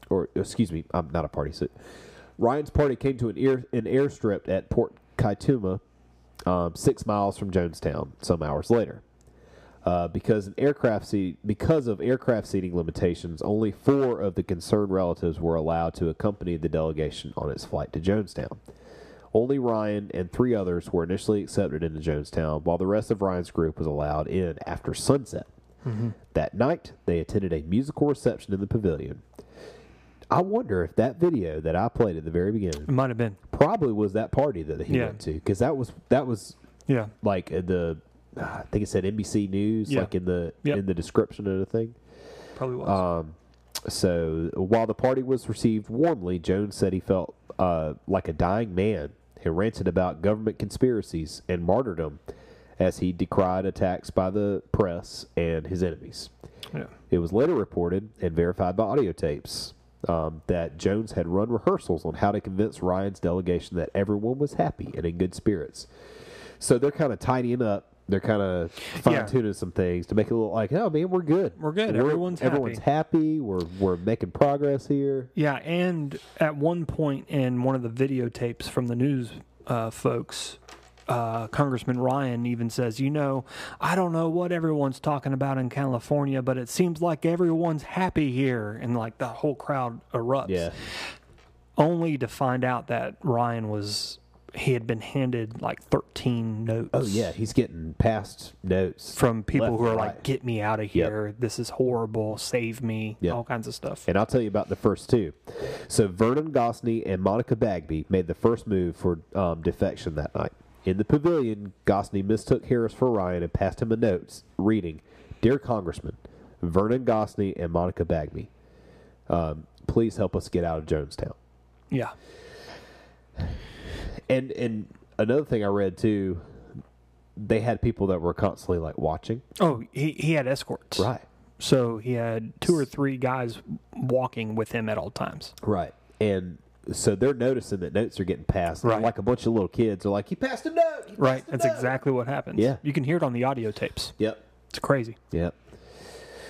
or excuse me, I'm not a party. So Ryan's party came to an air an airstrip at Port Kaituma, um, six miles from Jonestown. Some hours later, uh, because an aircraft seat because of aircraft seating limitations, only four of the concerned relatives were allowed to accompany the delegation on its flight to Jonestown. Only Ryan and three others were initially accepted into Jonestown, while the rest of Ryan's group was allowed in after sunset. That night, they attended a musical reception in the pavilion. I wonder if that video that I played at the very beginning It might have been. probably was that party that he Yeah. went to, because that was that was Yeah. like the I think it said NBC News, Yeah. like in the Yep. in the description of the thing. Probably was. Um, so while the party was received warmly, Jones said he felt uh, like a dying man and ranted about government conspiracies and martyrdom as he decried attacks by the press and his enemies. Yeah. It was later reported and verified by audio tapes um, that Jones had run rehearsals on how to convince Ryan's delegation that everyone was happy and in good spirits. So they're kind of tidying up. They're kind of fine tuning some things to make it look like, oh man, we're good. We're good. Everyone's happy." everyone's happy. We're we're making progress here. Yeah, and at one point in one of the videotapes from the news uh, folks, uh, Congressman Ryan even says, "You know, I don't know what everyone's talking about in California, but it seems like everyone's happy here," and like the whole crowd erupts. Yeah, Only to find out that Ryan was he had been handed like 13 notes. Oh yeah, he's getting past notes From people who are like, right. "Get me out of here! This is horrible! Save me!" Yep. All kinds of stuff. And I'll tell you about the first two. So Vernon Gosney and Monica Bagby made the first move for um, defection that night. In the pavilion, Gosney mistook Harris for Ryan and passed him a note reading, "Dear Congressman, Vernon Gosney and Monica Bagby, um, please help us get out of Jonestown." Yeah. And and another thing I read too, they had people that were constantly like watching. Oh, he he had escorts. Right. So he had two or three guys walking with him at all times. Right. And so they're noticing that notes are getting passed. Right. Like a bunch of little kids are like, "He passed a note." he Right. a That's note." exactly what happens. Yeah. You can hear it on the audio tapes. Yep. It's crazy. Yep.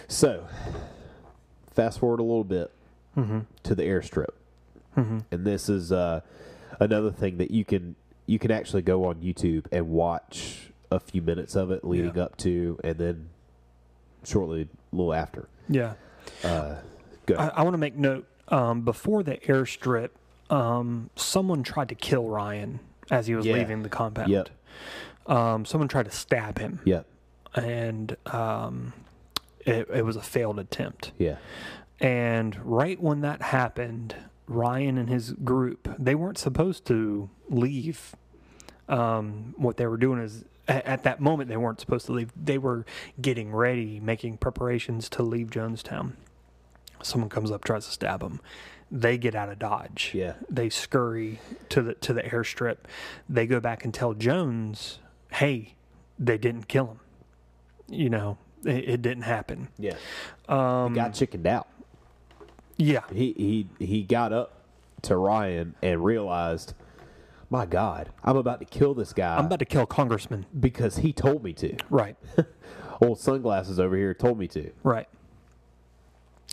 So, fast forward a little bit Mm-hmm. to the airstrip, and this is uh, another thing that you can you can actually go on YouTube and watch a few minutes of it leading Yeah. up to, and then shortly a little after. Yeah. Good. I, I want to make note um, before the airstrip, um, someone tried to kill Ryan as he was Yeah. leaving the compound. Yep. Um, someone tried to stab him, yep. and um, it, it was a failed attempt. Yeah. And right when that happened, Ryan and his group, they weren't supposed to leave. Um, what they were doing is, at, at that moment, they weren't supposed to leave. They were getting ready, making preparations to leave Jonestown. Someone comes up, tries to stab them. They get out of Dodge. Yeah. They scurry to the to the airstrip. They go back and tell Jones, "Hey, they didn't kill him. You know, it, it didn't happen." Yeah. Um, he got chickened out. Yeah. He he he got up to Ryan and realized, my God, I'm about to kill this guy I'm about to kill Congressman. because he told me to. Right. Old sunglasses over here told me to. Right.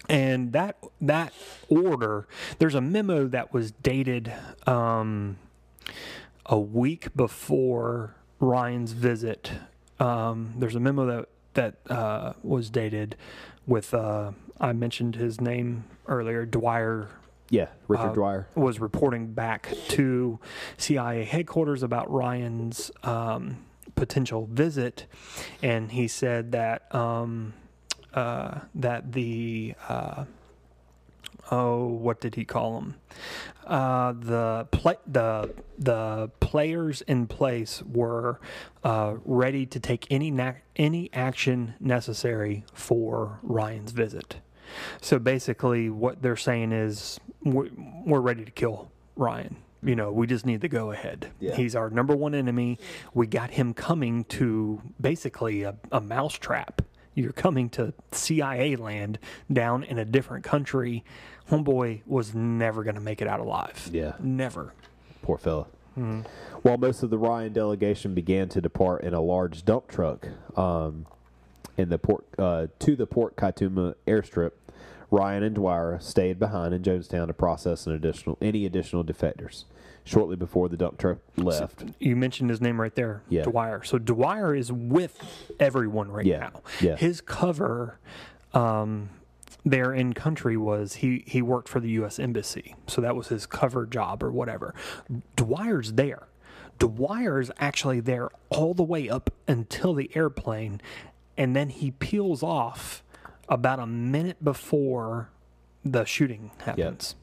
And that that order, there's a memo that was dated um, a week before Ryan's visit. Um, there's a memo that that uh, was dated with uh, I mentioned his name earlier, Dwyer Yeah, Richard uh, Dwyer. was reporting back to CIA headquarters about Ryan's um, potential visit, and he said that um, uh, that the uh, oh, what did he call them? Uh, the play, the the players in place were uh, ready to take any na- any action necessary for Ryan's visit. So basically, what they're saying is we're, we're ready to kill Ryan. You know, we just need to go ahead. Yeah. He's our number one enemy. We got him coming to basically a, a mousetrap. You're coming to CIA land down in a different country. Homeboy was never going to make it out alive. Yeah. Never. Poor fella. While most of the Ryan delegation began to depart in a large dump truck um, in the port uh, to the Port Kaituma airstrip, Ryan and Dwyer stayed behind in Jonestown to process an additional any additional defectors. Shortly before the dump truck left, You mentioned his name right there, Yeah. Dwyer. So Dwyer is with everyone right Yeah. now. Yeah. His cover um, there in country was he he worked for the U.S. Embassy, so that was his cover job or whatever. Dwyer's there. Dwyer's actually there all the way up until the airplane, and then he peels off about a minute before the shooting happens.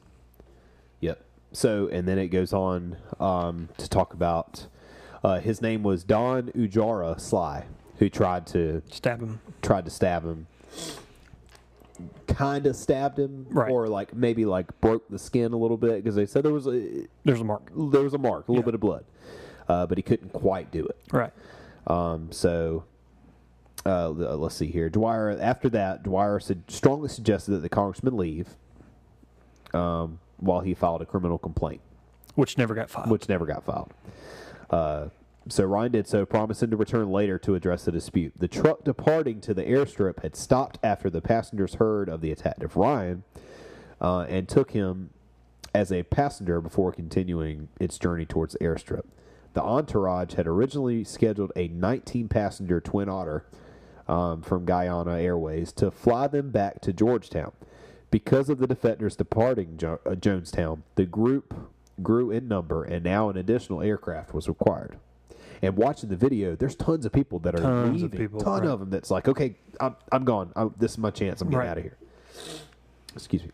So, and then it goes on um, to talk about uh, his name was Don Ujara Sly, who tried to Stab him. tried to stab him. Kind of stabbed him, Right. or like maybe like broke the skin a little bit because they said there was a There's a mark. there was a mark, a little Yeah. bit of blood, uh, but he couldn't quite do it. Right. Um, so uh, let's see here. Dwyer. After that, Dwyer su- strongly suggested that the congressman leave um, while he filed a criminal complaint, which never got filed. which never got filed. Uh, so Ryan did so, promising to return later to address the dispute. The truck departing to the airstrip had stopped after the passengers heard of the attack of Ryan uh, and took him as a passenger before continuing its journey towards the airstrip. The entourage had originally scheduled a 19 passenger Twin Otter um, from Guyana Airways to fly them back to Georgetown. Because of the defectors departing jo- uh, Jonestown, the group grew in number and now an additional aircraft was required. And watching the video, there's tons of people that are Tons of leaving. people, ton right. of them that's like, okay, I'm, I'm gone. i this is my chance. I'm getting Right. out of here. Excuse me.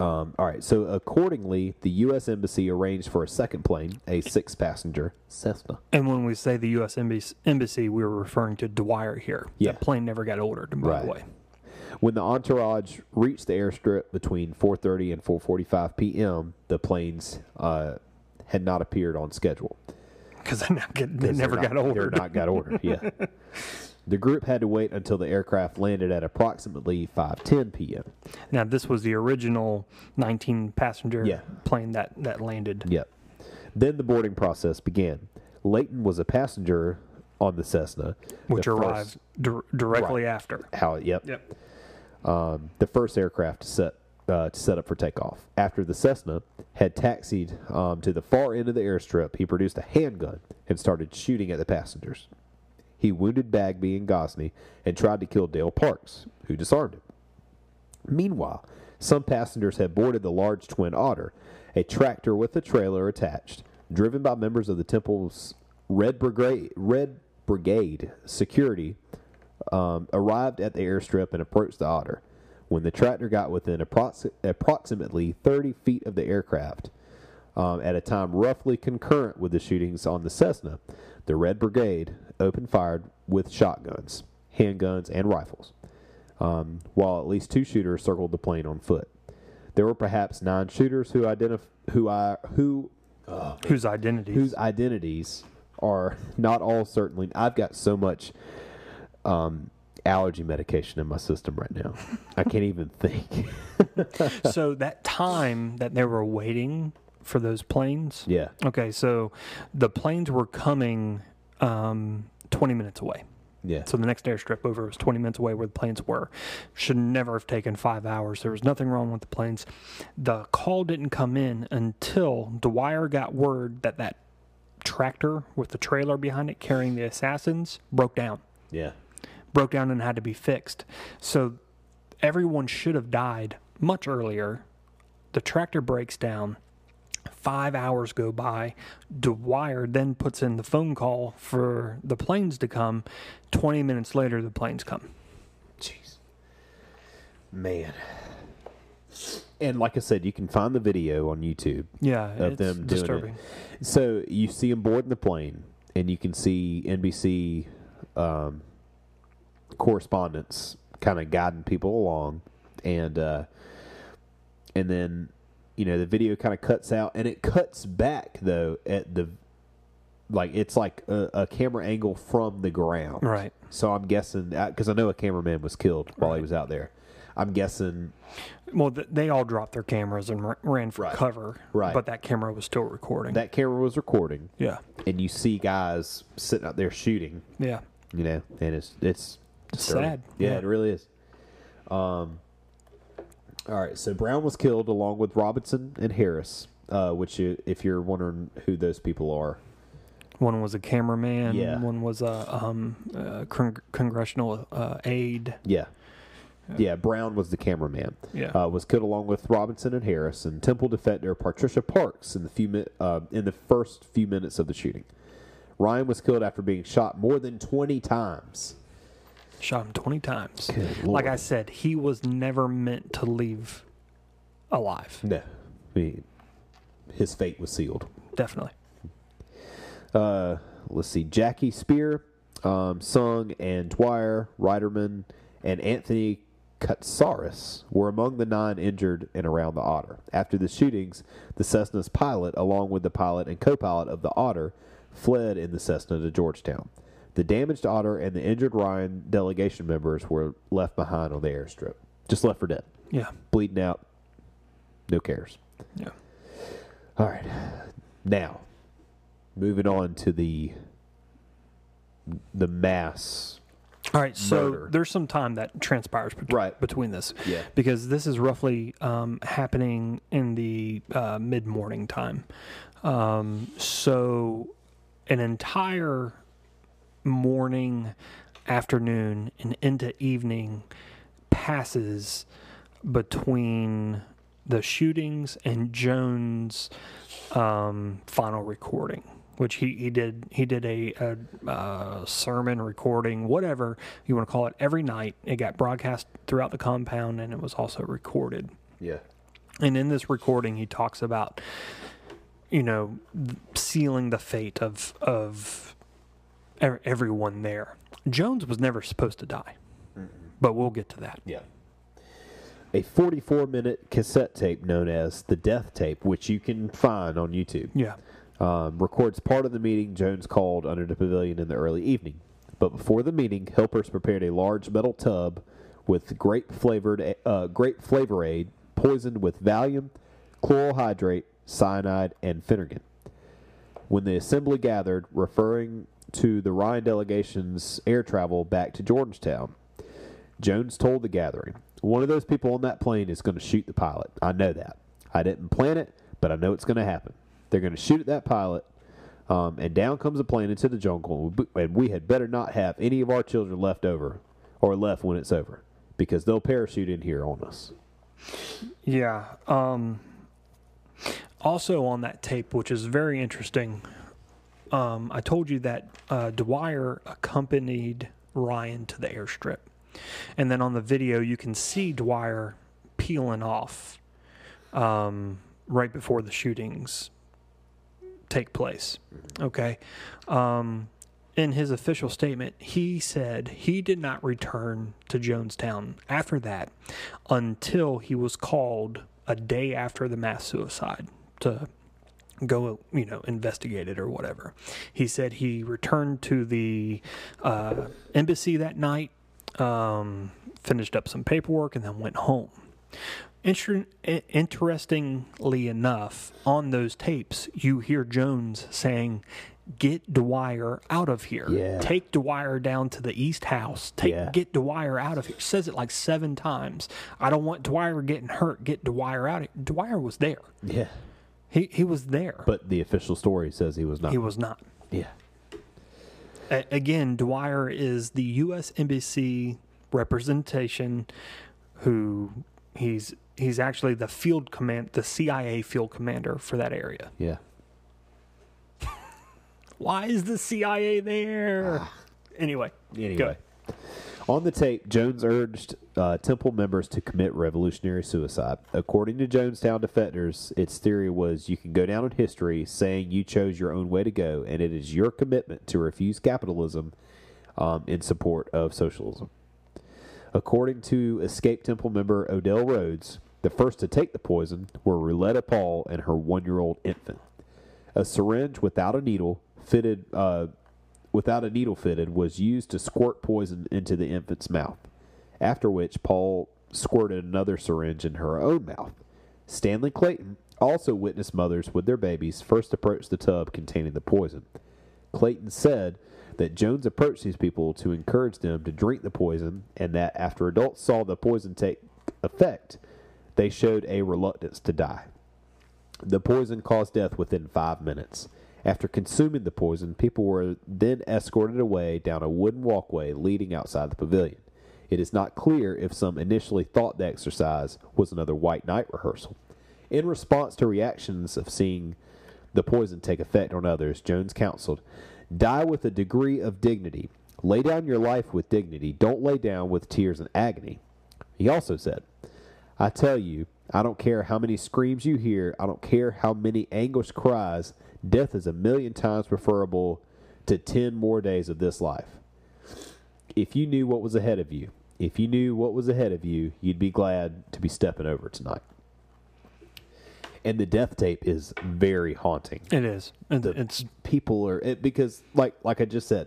Um, all right. So accordingly, the U.S. Embassy arranged for a second plane, a six-passenger Cessna. and when we say the U.S. Embassy, embassy we were referring to Dwyer here. Yeah. That plane never got ordered, by Right. the way. When the entourage reached the airstrip between 4:30 and 4:45 p.m., the planes uh, had not appeared on schedule. Because they, never get- they 'Cause never they're got ordered. They're not got ordered. Yeah. the group had to wait until the aircraft landed at approximately 5:10 p.m. Now, this was the original 19 passenger Yeah. plane that, that landed. Yep. Then the boarding process began. Layton was a passenger on the Cessna, Which the arrived First, dir- directly after. how? Yep. Yep. Um, the first aircraft to set uh, to set up for takeoff. After the Cessna had taxied um, to the far end of the airstrip, he produced a handgun and started shooting at the passengers. He wounded Bagby and Gosney and tried to kill Dale Parks, who disarmed him. Meanwhile, some passengers had boarded the large Twin Otter, a tractor with a trailer attached, driven by members of the temple's Red Brigade, Red Brigade security um, arrived at the airstrip and approached the otter. When the tractor got within approxi- approximately 30 feet of the aircraft, um, at a time roughly concurrent with the shootings on the Cessna, the Red Brigade opened fire with shotguns, handguns, and rifles, um, while at least two shooters circled the plane on foot. There were perhaps nine shooters who identif- who I who Whose identities? whose identities are not all certainly. I've got so much um, allergy medication in my system right now. I can't even think. so that time that they were waiting for those planes. Yeah. Okay, so the planes were coming um, 20 minutes away. Yeah. So the next airstrip over was 20 minutes away where the planes were. Should never have taken five hours. There was nothing wrong with the planes. The call didn't come in until Dwyer got word that that tractor with the trailer behind it carrying the assassins broke down. yeah. Broke down and had to be fixed. So everyone should have died much earlier. The tractor breaks down. Five hours go by. Dwyer then puts in the phone call for the planes to come. 20 minutes later, the planes come. Jeez. Man. And like I said, you can find the video on YouTube Yeah, of it's them disturbing. it. So you see them boarding the plane, and you can see NBC um, correspondents kind of guiding people along, and uh, and then you know the video kind of cuts out, and it cuts back though at the like it's like a, a camera angle from the ground, Right. So I'm guessing because I know a cameraman was killed while he was out there. I'm guessing Well, th- they all dropped their cameras and r- ran for Right. cover. Right. But that camera was still recording. that camera was recording, yeah. and you see guys sitting out there shooting, Yeah. you know, and it's it's disturbing. sad. Yeah, Yeah. it really is. Um, all right, so Brown was killed along with Robinson and Harris, uh, which, you, if you're wondering who those people are, One was a cameraman. Yeah. One was a um, uh, con- congressional uh, aide. yeah, yeah, Brown was the cameraman. Yeah. uh, was killed along with Robinson and Harris and Temple defender Patricia Parks in the few mi- uh, in the first few minutes of the shooting. Ryan was killed after being shot more than twenty times. Shot him 20 times. Good Like Lord. I said, he was never meant to leave alive. No, mean, his fate was sealed. Definitely. uh, let's see, Jackie Speier, um, Sung, and Dwyer, Reiterman, and Anthony Katsaris were among the nine injured and around the Otter. After the shootings, the Cessna's pilot, along with the pilot and co pilot of the Otter, fled in the Cessna to Georgetown. The damaged otter and the injured Ryan delegation members were left behind on the airstrip, just left for dead, Yeah. bleeding out. No cares. Yeah. All right. Now, moving on to the the mass. All right, so Murder. there's some time that transpires bet- Right. between this. Yeah. Because this is roughly um, happening in the uh, mid morning time. Um, so an entire morning, afternoon, and into evening passes between the shootings and Jones' um, final recording, which he, he did he did a, a uh, sermon recording, whatever you want to call it, every night. It got broadcast throughout the compound, and it was also recorded. Yeah. And in this recording, he talks about, you know, sealing the fate of of everyone there. Jones was never supposed to die, but we'll get to that. Yeah. A 44 minute cassette tape known as the Death Tape, which you can find on YouTube, Yeah, um, records part of the meeting Jones called under the pavilion in the early evening. But before the meeting, helpers prepared a large metal tub with grape flavored uh, grape flavor aid poisoned with Valium, chloral hydrate, cyanide, and Phenergan. When the assembly gathered, referring to the Ryan delegation's air travel back to Georgetown, Jones told the gathering, One of those people on that plane is going to shoot the pilot. I know that. I didn't plan it, but I know it's going to happen. They're going to shoot at that pilot, um, and down comes the plane into the jungle, and we- had better not have any of our children left over or left when it's over because they'll parachute in here on us. yeah. Um, also on that tape, which is very interesting, um, I told you that uh, Dwyer accompanied Ryan to the airstrip, and then on the video you can see Dwyer peeling off um, right before the shootings take place. Okay. Um, in his official statement, he said he did not return to Jonestown after that until he was called a day after the mass suicide to go, you know, investigate it or whatever. He said he returned to the uh, embassy that night, um, finished up some paperwork, and then went home. Inter- interestingly enough, on those tapes, you hear Jones saying, "Get Dwyer out of here. Yeah. Take Dwyer down to the East House. Take Yeah. get Dwyer out of here." Says it like seven times. I don't want Dwyer getting hurt. Get Dwyer out. of Dwyer was there. Yeah. He he was there. But the official story says he was not. he was not. yeah. A- again, Dwyer is the U.S. Embassy representation, who he's he's actually the field command, the CIA field commander for that area. Yeah. Why is the CIA there? Ah. anyway, Anyway, on the tape, Jones urged uh, Temple members to commit revolutionary suicide. According to Jonestown defenders, its theory was you can go down in history saying you chose your own way to go, and it is your commitment to refuse capitalism um, in support of socialism. According to escaped Temple member Odell Rhodes, the first to take the poison were Ruletta Paul and her one year old infant. A syringe without a needle fitted uh, without a needle fitted was used to squirt poison into the infant's mouth. After which Paul squirted another syringe in her own mouth. Stanley Clayton also witnessed mothers with their babies first approach the tub containing the poison. Clayton said that Jones approached these people to encourage them to drink the poison, and that after adults saw the poison take effect, they showed a reluctance to die. The poison caused death within five minutes. After consuming the poison, people were then escorted away down a wooden walkway leading outside the pavilion. It is not clear if some initially thought the exercise was another White Night rehearsal. In response to reactions of seeing the poison take effect on others, Jones counseled, Die with a degree of dignity. Lay down your life with dignity. Don't lay down with tears and agony. He also said, I tell you, I don't care how many screams you hear, I don't care how many anguished cries, death is a million times preferable to ten more days of this life. If you knew what was ahead of you, if you knew what was ahead of you, you'd be glad to be stepping over tonight. And the death tape is very haunting it is. It- the it's people are it, because like like I just said,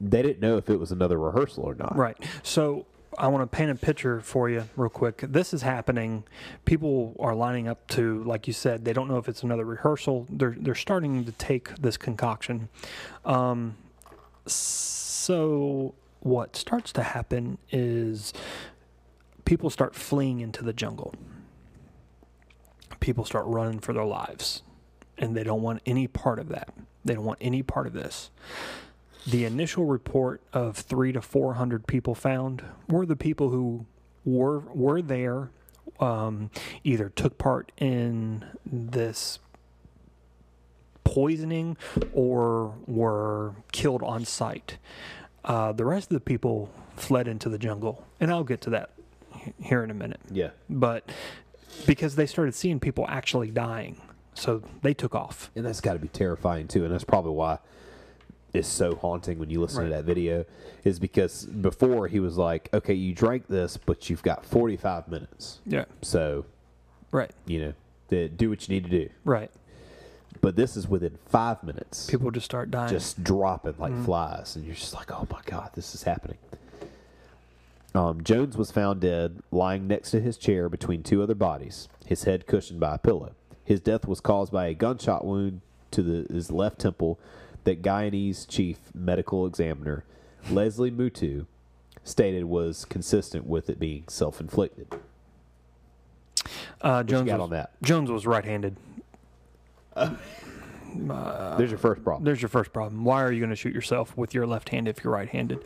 they didn't know if it was another rehearsal or not. Right. So I want to paint a picture for you real quick. This is happening. People are lining up to, like you said, they don't know if it's another rehearsal. They're they're starting to take this concoction. Um, so what starts to happen is people start fleeing into the jungle. People start running for their lives, and they don't want any part of that. They don't want any part of this. The initial report of three to four hundred people found were the people who were were there, um, either took part in this poisoning or were killed on site. Uh, the rest of the people fled into the jungle, and I'll get to that here in a minute. Yeah. But because they started seeing people actually dying, so they took off. And that's got to be terrifying too. And that's probably why it's so haunting when you listen Right. to that video, is because before he was like, okay, you drank this, but you've got 45 minutes. Yeah. So, Right. you know, do what you need to do. Right. But this is within five minutes. People just start dying. just dropping like flies, and you're just like, "Oh my god, this is happening." Um, Jones was found dead, lying next to his chair between two other bodies, his head cushioned by a pillow. His death was caused by a gunshot wound to the, his left temple that Guyanese chief medical examiner Leslie Mootoo stated was consistent with it being self-inflicted. uh, Jones got was, on that? Jones was right-handed. There's your first problem. There's your first problem. Why are you going to shoot yourself with your left hand if you're right-handed?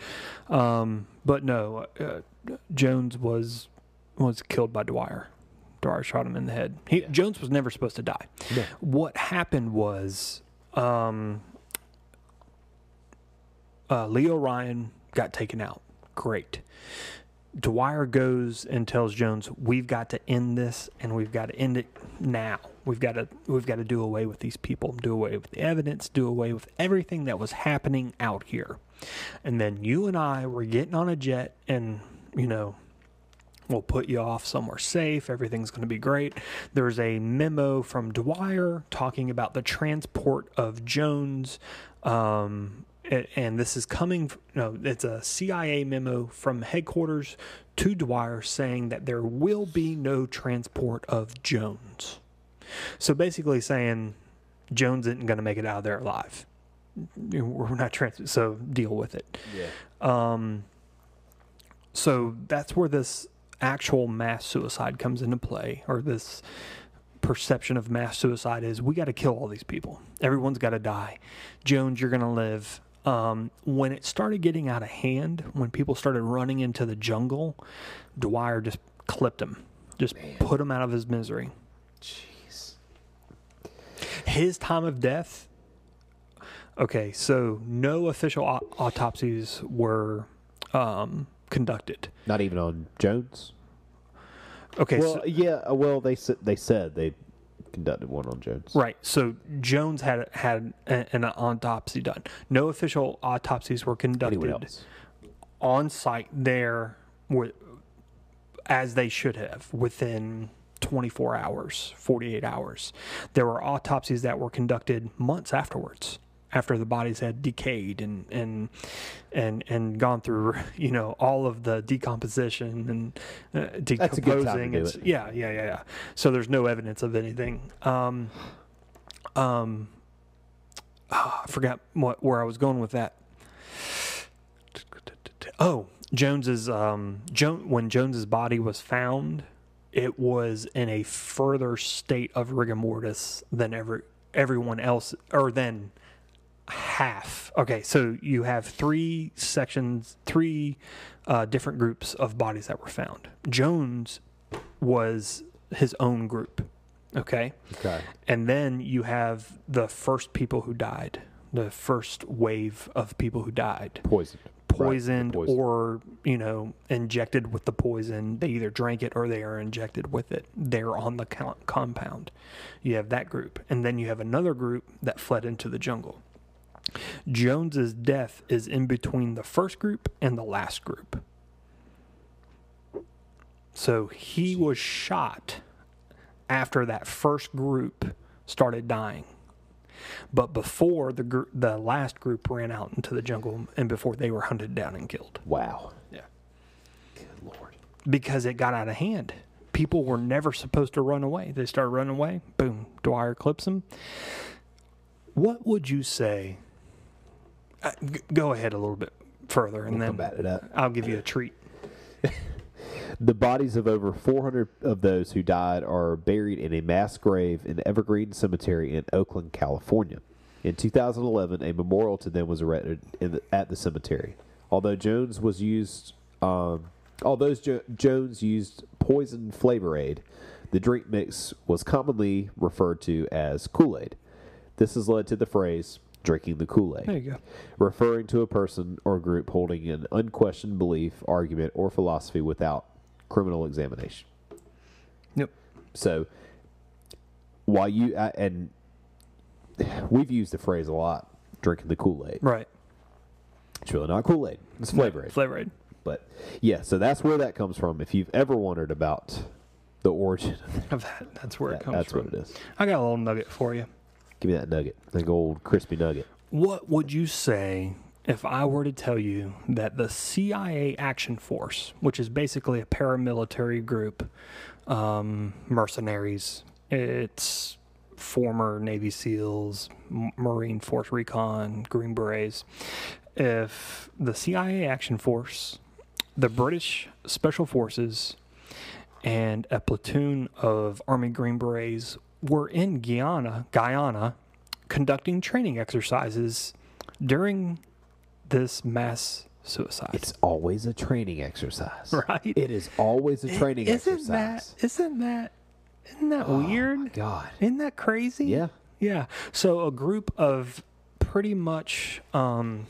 Um, but no, uh, Jones was was killed by Dwyer. Dwyer shot him in the head. He, Jones was never supposed to die. No. What happened was um, uh, Leo Ryan got taken out. Great. Dwyer goes and tells Jones, "We've got to end this, and we've got to end it now. We've got to we've got to do away with these people, do away with the evidence, do away with everything that was happening out here." And then you and I were getting on a jet, and you know, we'll put you off somewhere safe. Everything's going to be great. There's a memo from Dwyer talking about the transport of Jones. Um, and this is coming, no, it's a CIA memo from headquarters to Dwyer saying that there will be no transport of Jones. So basically saying Jones isn't going to make it out of there alive. We're not trans, so deal with it. Yeah. Um, so that's where this actual mass suicide comes into play, or this perception of mass suicide is we got to kill all these people. Everyone's got to die. Jones, you're going to live. Um, when it started getting out of hand, when people started running into the jungle, Dwyer just clipped him, just put him out of his misery. Jeez. His time of death. Okay, so no official au- autopsies were um, conducted. Not even on Jones. Okay, Well, so, yeah. uh, Well, they said they said they conducted one on Jones. right. So Jones had had an autopsy done. No official autopsies were conducted on site there, wi- as they should have within 24 hours, 48 hours. There were autopsies that were conducted months afterwards. After the bodies had decayed and and and and gone through, you know, all of the decomposition and uh, That's a good time to decomposing. it. Yeah, yeah, yeah, yeah. So there's no evidence of anything. Um, um, ah, I forgot what where I was going with that. Oh, Jones's um, when Jones's body was found, it was in a further state of rigor mortis than ever everyone else, or than half. Okay, so you have three sections, three uh, different groups of bodies that were found. Jones was his own group. Okay. Okay. And then you have the first people who died, the first wave of people who died, Poisoned. Right, poisoned poisoned. or, you know, injected with the poison. They either drank it or they are injected with it. They're on the compound. You have that group. And then you have another group that fled into the jungle. Jones's death is in between the first group and the last group. So he was shot after that first group started dying. but before the gr- the last group ran out into the jungle and before they were hunted down and killed. Wow. Yeah. Good lord. Because it got out of hand. People were never supposed to run away. They started running away. Boom. Dwyer clips them. What would you say? Uh, g- go ahead a little bit further, and We'll then combat it up. I'll give you a treat. The bodies of over 400 of those who died are buried in a mass grave in Evergreen Cemetery in Oakland, California. In 2011, a memorial to them was erected in the, at the cemetery. Although Jones was used, um, although jo- Jones used poison flavor aid, the drink mix was commonly referred to as Kool Aid. This has led to the phrase "drinking the Kool Aid." There you go. referring to a person or group holding an unquestioned belief, argument, or philosophy without criminal examination. Yep. So, while you I- and we've used the phrase a lot, drinking the Kool Aid. Right. It's really not Kool Aid; it's flavor aid. Flavor aid. But yeah, so that's where that comes from. If you've ever wondered about the origin, Of that. That's where it comes that's from. That's what it is. I got a little nugget for you. Give me that nugget, that gold crispy nugget. What would you say if I were to tell you that the CIA Action Force, which is basically a paramilitary group, um, mercenaries, it's former Navy SEALs, Marine Force Recon, Green Berets, if the CIA Action Force, the British Special Forces, and a platoon of Army Green Berets were in Guyana, Guyana, conducting training exercises during this mass suicide. It's always a training exercise. right. It is always a training isn't exercise. that isn't that isn't that weird? God. Isn't that crazy? Yeah. Yeah. So a group of pretty much um,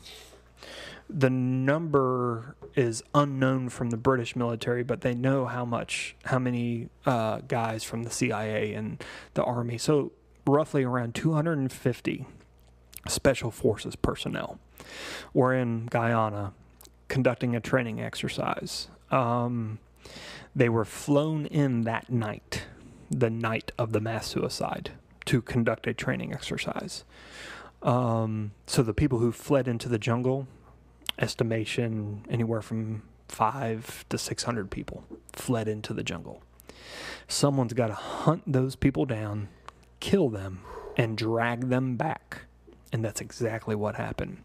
the number is unknown from the British military, but they know how much how many uh, guys from the CIA and the army. So roughly around 250 special forces personnel were in Guyana conducting a training exercise. Um, they were flown in that night, the night of the mass suicide, to conduct a training exercise. Um, so the people who fled into the jungle, estimation anywhere from five to 600 people fled into the jungle. Someone's got to hunt those people down, kill them, and drag them back. And that's exactly what happened.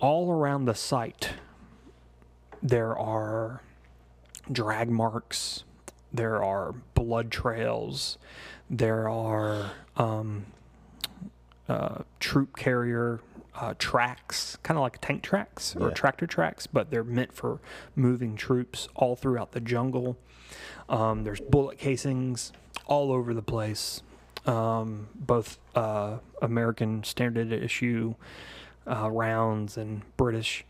All around the site, there are drag marks, there are blood trails, there are um, uh, troop carrier uh, tracks, kind of like tank tracks or Yeah. tractor tracks, but they're meant for moving troops all throughout the jungle. Um, there's bullet casings all over the place, um, both uh, American standard issue uh, rounds and British,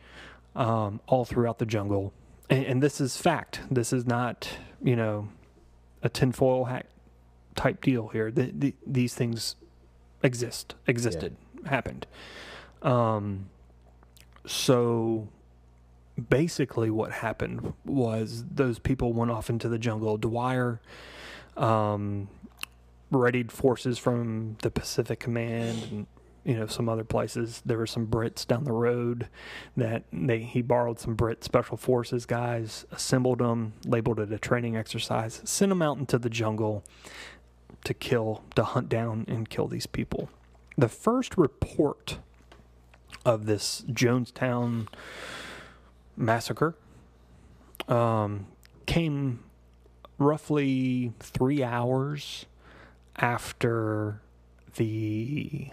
um, all throughout the jungle. And, and this is fact. This is not, you know, a tinfoil hat type deal here. The, the, these things exist, existed, happened. Um, so basically, what happened was those people went off into the jungle. Dwyer um, readied forces from the Pacific Command and you know some other places. There were some Brits down the road that they he borrowed some Brit special forces guys, assembled them, labeled it a training exercise, sent them out into the jungle to kill, to hunt down and kill these people. The first report of this Jonestown massacre um, came roughly three hours after the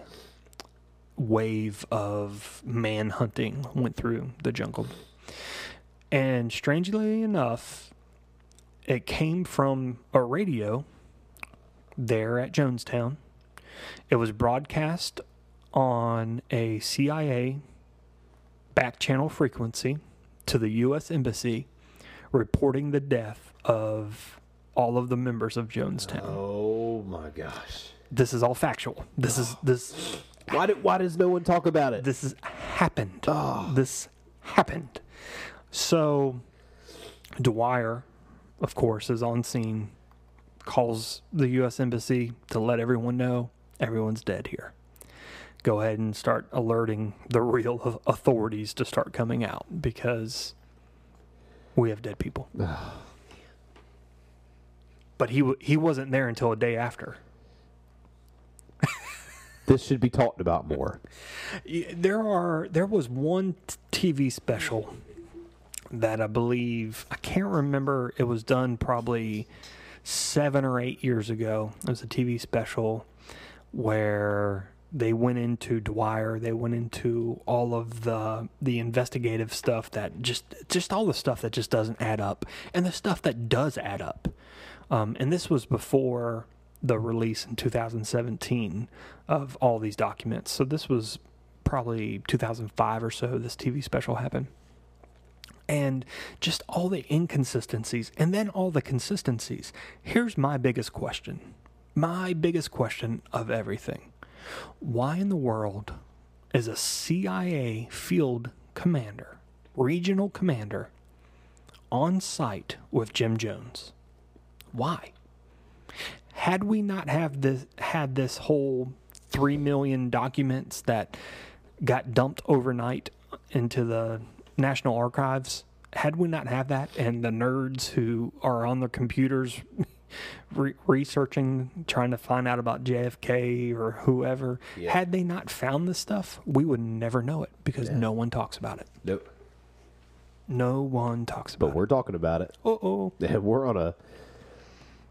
wave of man hunting went through the jungle. And strangely enough, it came from a radio there at Jonestown. It was broadcast on a CIA back channel frequency to the U.S. Embassy reporting the death of all of the members of Jonestown. Oh my gosh. This is all factual. This is this Why, did, why does no one talk about it? this has happened. Oh. This happened. So Dwyer, of course, is on scene, calls the U.S. Embassy to let everyone know everyone's dead here. Go ahead and start alerting the real authorities to start coming out because we have dead people. but he w- he wasn't there until a day after. This should be talked about more. There are there was one t- TV special that I believe I can't remember. It was done probably seven or eight years ago. It was a TV special where they went into Dwyer. They went into all of the the investigative stuff that just just all the stuff that just doesn't add up, and the stuff that does add up. Um, and this was before the release in 2017 of all these documents. So this was probably 2005 or so. This TV special happened and just all the inconsistencies and then all the consistencies. Here's my biggest question. My biggest question of everything. Why in the world is a CIA field commander, regional commander, on site with Jim Jones? Why? Had we not have this had this whole three million documents that got dumped overnight into the National Archives, had we not have that, and the nerds who are on their computers re- researching, trying to find out about JFK or whoever, Yeah. had they not found this stuff, we would never know it because Yeah. no one talks about it. Nope. No one talks about it. But we're talking about it. it. Uh oh. And we're on a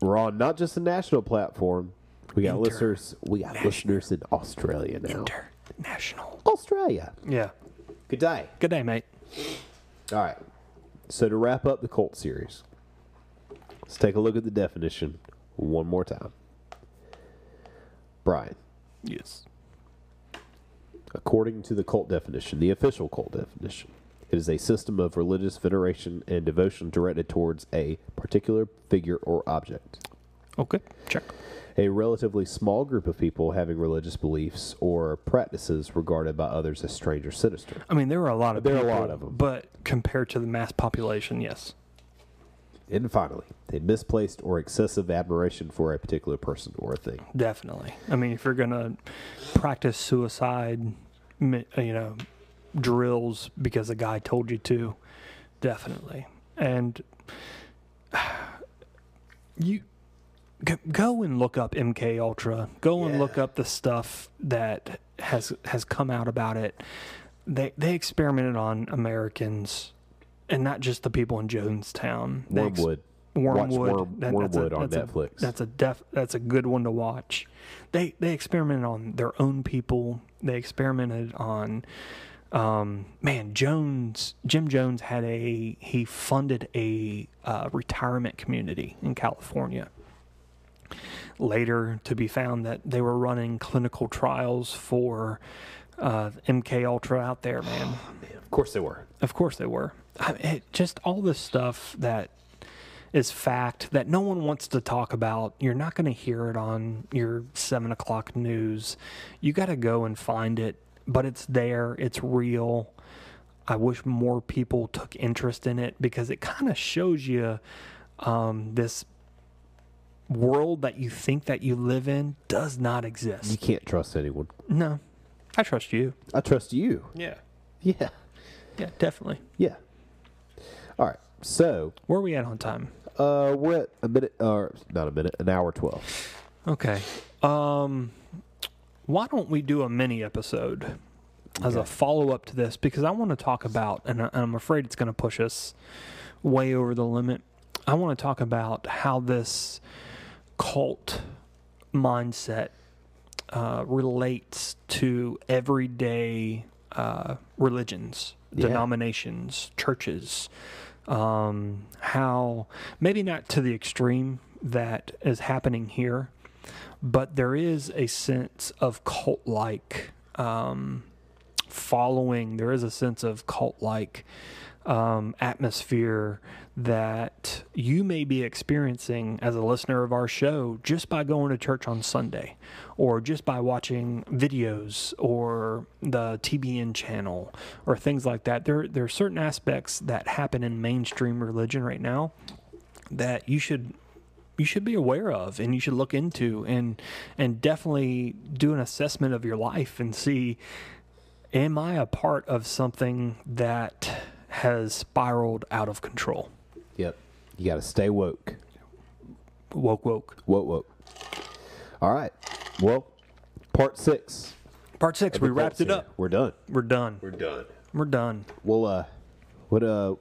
we're on not just a national platform. We got Inter- listeners we got listeners in Australia now. International. Australia. Yeah. Good day. Good day, mate. All right. So to wrap up the cult series, let's take a look at the definition one more time. Brian, Yes. according to the cult definition, the official cult definition, it is a system of religious veneration and devotion directed towards a particular figure or object. Okay. Check. A relatively small group of people having religious beliefs or practices regarded by others as strange or sinister. I mean, there are a lot of There are a people, lot of 'em. but compared to the mass population, yes. And finally, a misplaced or excessive admiration for a particular person or a thing. Definitely. I mean, if you're gonna practice suicide, you know, drills because a guy told you to, definitely. And you go and look up MK Ultra. Go and look up the stuff that has has come out about it. They they experimented on Americans, and not just the people in Jonestown. Wormwood. Wormwood. Worm- That- that's a- Wormwood on a- Netflix. that's a def. That's a good one to watch. They they experimented on their own people. They experimented on, um, man, Jones. Jim Jones had a he funded a uh, retirement community in California. Later, to be found that they were running clinical trials for uh, MK Ultra out there, man. Of course they were. Of course they were. I it, just all this stuff that is fact that no one wants to talk about. You're not going to hear it on your seven o'clock news. You got to go and find it, but it's there. It's real. I wish more people took interest in it because it kind of shows you um, this world that you think that you live in does not exist. You can't trust anyone. No, I trust you. I trust you. Yeah, Yeah. yeah, definitely. Yeah. All right. So, Where are we at on time? uh, we're at a minute, or not a minute, an hour 12. Okay. Um, why don't we do a mini episode as a follow up to this? Because I want to talk about, and I'm afraid it's going to push us way over the limit. I want to talk about how this cult mindset uh, relates to everyday uh, religions, Yeah. denominations, churches. Um, how maybe not to the extreme that is happening here, but there is a sense of cult like um, following. There is a sense of cult like um, atmosphere that you may be experiencing as a listener of our show just by going to church on Sunday or just by watching videos or the TBN channel or things like that. There, there are certain aspects that happen in mainstream religion right now that you should you should be aware of and you should look into and and definitely do an assessment of your life and see am I a part of something that has spiraled out of control? Yep. You got to stay woke. Woke, woke. Woke, woke. All right. Well, part six. Part six, of we wrapped it here. up. We're done. We're done. We're done. We're done. Well, uh, what uh,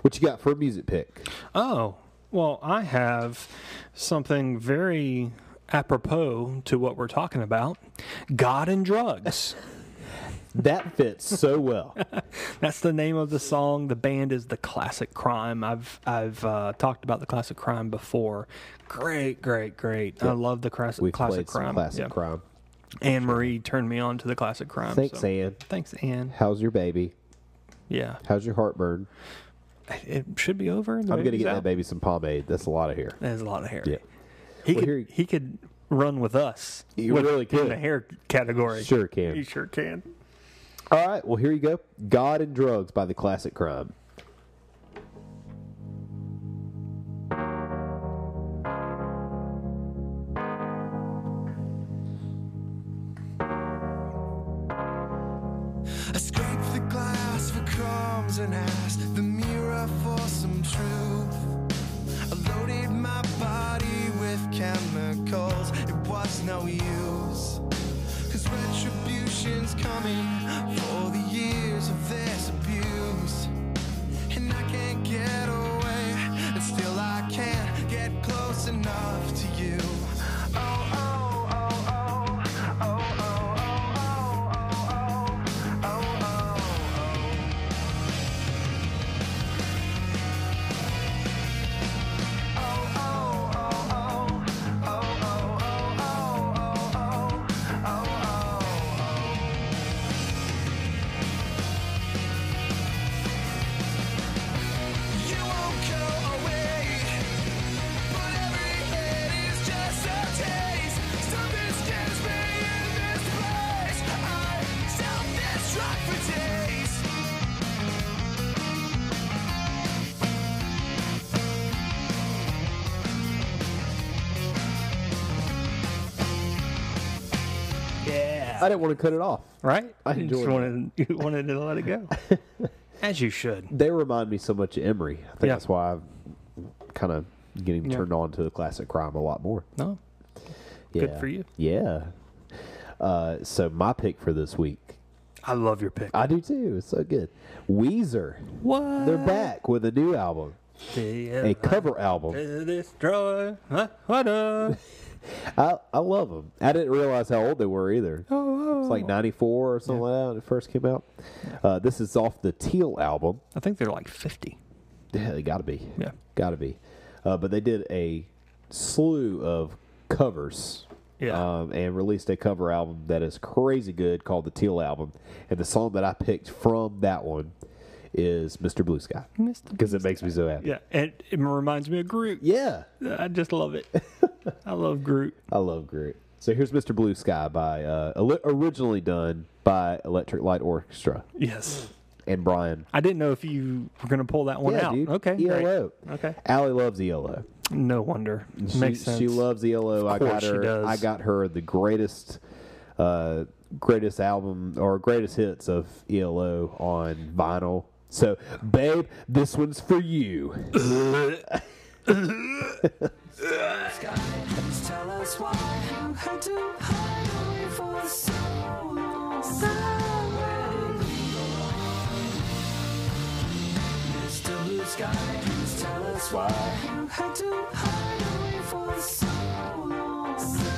what you got for a music pick? Oh, well, I have something very apropos to what we're talking about God and drugs. That fits so well. That's the name of the song. The band is the Classic Crime. I've I've uh, talked about the Classic Crime before. Great, great, great. I love the classic We've Classic played some Crime. classic Yeah. crime. Anne Marie turned me on to the Classic Crime. Thanks, so- Ann. Thanks, Anne. How's your baby? Yeah, How's your heartburn? it should be over. The I'm gonna get out. that baby some pomade. That's a lot of hair. That's a lot of hair. Yeah. He Well, could here- he could run with us. With- really in the hair category. Sure can. He sure can. All right. Well, here you go. God and Drugs by the Classic Crime. I didn't want to cut it off. right? I you just wanted you wanted to let it go. As you should. They remind me so much of Emery. I think Yeah. that's why I'm kind of getting Yeah. turned on to the Classic Crime a lot more. No. Yeah. Good for you. Yeah. Uh, so my pick for this week, I love your pick. I do too. It's so good. Weezer, what? they're back with a new album, a cover album. Destroy. Huh? What uh? I, I love them. I didn't realize how old they were either. Oh, It's like '94 or something like that when it first came out. Uh, this is off the Teal album. I think they're like 50. Yeah, they got to be. Yeah. got to be. Uh, but they did a slew of covers. Yeah. Um, and released a cover album that is crazy good called the Teal album. And the song that I picked from that one is Mr. Blue Sky because it makes me so happy. Yeah, and it reminds me of Groot. Yeah, I just love it. I love Groot. I love Groot. So here's Mr. Blue Sky by uh, originally done by Electric Light Orchestra Yes. and Brian. I didn't know if you were going to pull that one yeah, out. dude. Okay. great. ELO. Okay. Allie loves ELO. No wonder. She, Makes sense. she loves ELO. I course got she her. does. I got her the greatest, uh, greatest album or greatest hits of ELO on vinyl. So, babe, this one's for you. Please tell us why you had to hide away for so long.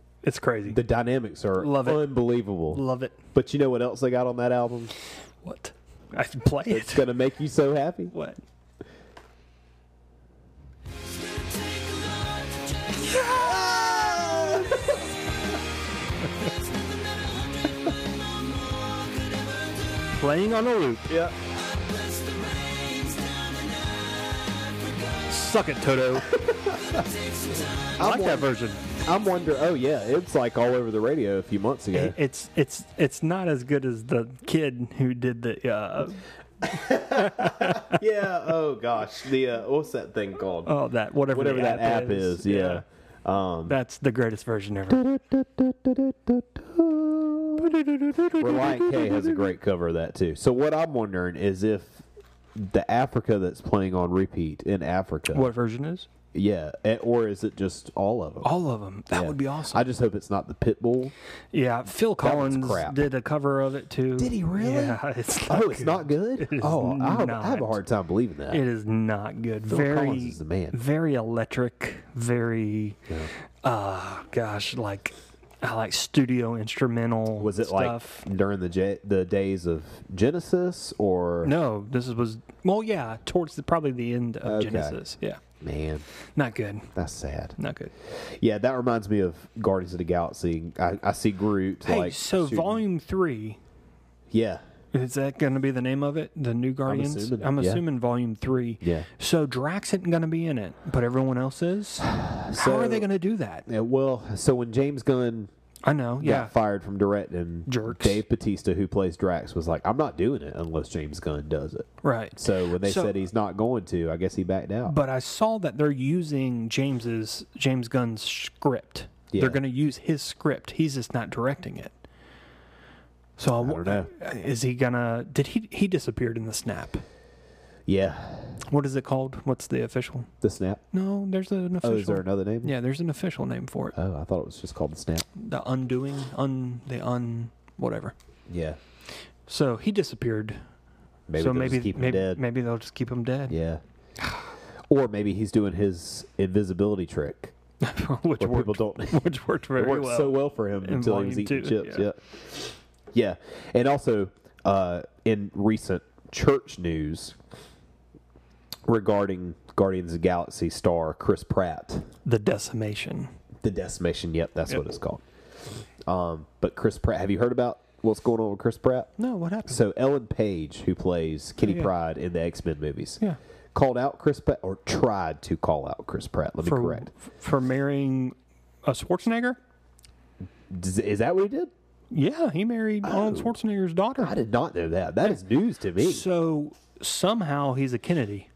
It's crazy. the dynamics are Love it. unbelievable. Love it. But you know what else they got on that album? What? I should play it. It's gonna make you so happy. What? Playing on a loop. Yeah. Suck it, Toto. I like that version. I'm wondering. Oh yeah, it's like all over the radio a few months ago. It- It's it's it's not as good as the kid who did the uh, yeah. Oh gosh. The uh, what's that thing called? oh that whatever Whatever the that app is. Yeah. Um, That's the greatest version ever. Relient K has a great cover of that too. So what I'm wondering is if the Africa that's playing on repeat in Africa, What version is? yeah, or is it just all of them? All of them. That Yeah. would be awesome. I just hope it's not the Pitbull. yeah, Phil Collins did a cover of it too. Did he really? Yeah, it's Oh, it's not good. It oh, I, have- I have a hard time believing that. It is not good. Phil very, Collins is the man. very electric. Very, Yeah. uh, gosh, like, I like studio instrumental. Was it stuff. like during the J- the days of Genesis or No, this was well, yeah, towards the, probably the end of Okay. Genesis. Yeah, man? not good. That's sad. Not good. Yeah, that reminds me of Guardians of the Galaxy. I, I see Groot Hey, like so shooting- volume three Yeah, is that going to be the name of it? The new Guardians. assuming, I'm yeah. assuming volume three. yeah. So Drax isn't going to be in it, but everyone else is. How So- are they going to do that? Yeah, well, so when James Gunn I know. Yeah. fired from directing, Jerks. Dave Batista, who plays Drax, was like, "I'm not doing it unless James Gunn does it." Right. So when they So- said he's not going to, I guess he backed out. But I saw that they're using James's James Gunn's script. Yeah. They're going to use his script. He's just not directing it. So I, don't know. Uh, is he gonna? Did he? He disappeared in the snap. yeah, What is it called? What's the official? the snap. No, there's an official. Oh, is there another name? Yeah, there's an official name for it. Oh, I thought it was just called the snap. The undoing, un, the un, whatever. Yeah. So he disappeared. Maybe so they'll maybe just keep him maybe, dead. maybe they'll just keep him dead. Yeah. Or maybe he's doing his invisibility trick, which worked, people don't. which worked very it worked well. so well for him in until he was eating two, chips. yeah. Yeah. Yeah. And also, uh, in recent church news regarding Guardians of the Galaxy star Chris Pratt, The decimation. the decimation. Yep, that's Yep. what it's called. Um, but Chris Pratt, have you heard about what's going on with Chris Pratt? No, what happened? So Ellen Page, who plays Kitty yeah. Pryde in the X Men movies, yeah. called out Chris Pratt or tried to call out Chris Pratt. Let me for correct. for marrying a Schwarzenegger. Does- Is that what he did? Yeah, he married Arnold Oh. Schwarzenegger's daughter. I did not know that. That is news to me. So somehow he's a Kennedy.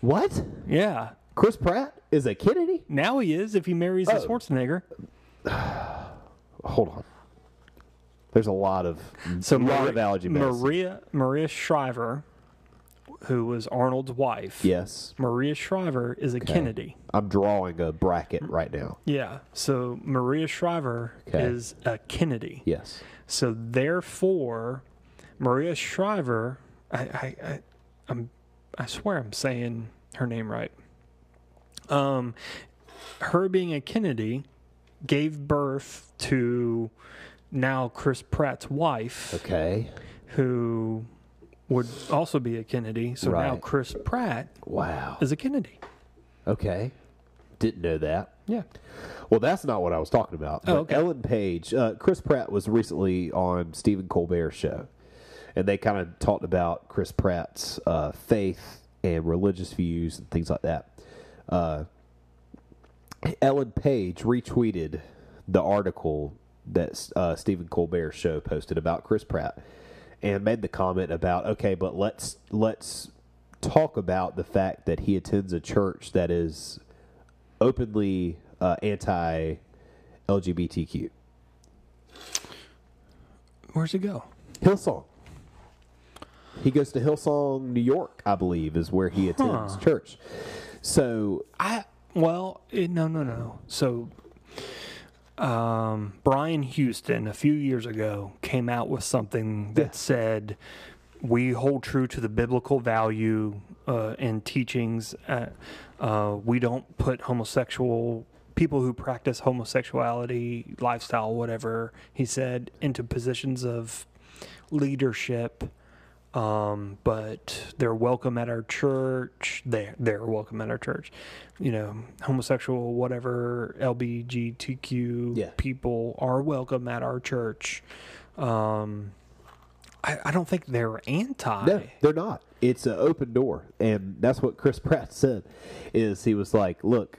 What? Yeah. Chris Pratt is a Kennedy? Now he is if he marries a Oh. Schwarzenegger. Hold on. There's a lot of So a lot Mari- of allergy medicine. Maria Maria Shriver, who was Arnold's wife. Yes, Maria Shriver is a Kennedy. I'm drawing a bracket right now. Yeah. So Maria Shriver Okay. is a Kennedy. Yes. So therefore, Maria Shriver, I, I, I, I'm, I swear I'm saying her name right. Um, her being a Kennedy gave birth to now Chris Pratt's wife, Okay. who would also be a Kennedy. So now Chris Pratt Wow. is a Kennedy. Okay. Didn't know that. Yeah. Well, that's not what I was talking about. Oh, okay. Ellen Page, uh, Chris Pratt was recently on Stephen Colbert's show, and they kind of talked about Chris Pratt's uh, faith and religious views and things like that. Uh, Ellen Page retweeted the article that uh, Stephen Colbert's show posted about Chris Pratt, and made the comment about, okay, but let's let's talk about the fact that he attends a church that is openly uh, anti LGBTQ. Where's he go? Hillsong. He goes to Hillsong, New York, I believe, is where he attends Huh. church. So I well, it, no, no, no. So, um, Brian Houston a few years ago came out with something that said we hold true to the biblical value uh, and teachings. Uh, uh, we don't put homosexual people who practice homosexuality lifestyle, whatever he said, into positions of leadership. Um, but they're welcome at our church. They they're welcome at our church. You know, homosexual, whatever, LBGTQ Yeah. people are welcome at our church. Um, I, I don't think they're anti. No, they're not. It's an open door, and that's what Chris Pratt said. Is he was like, "Look,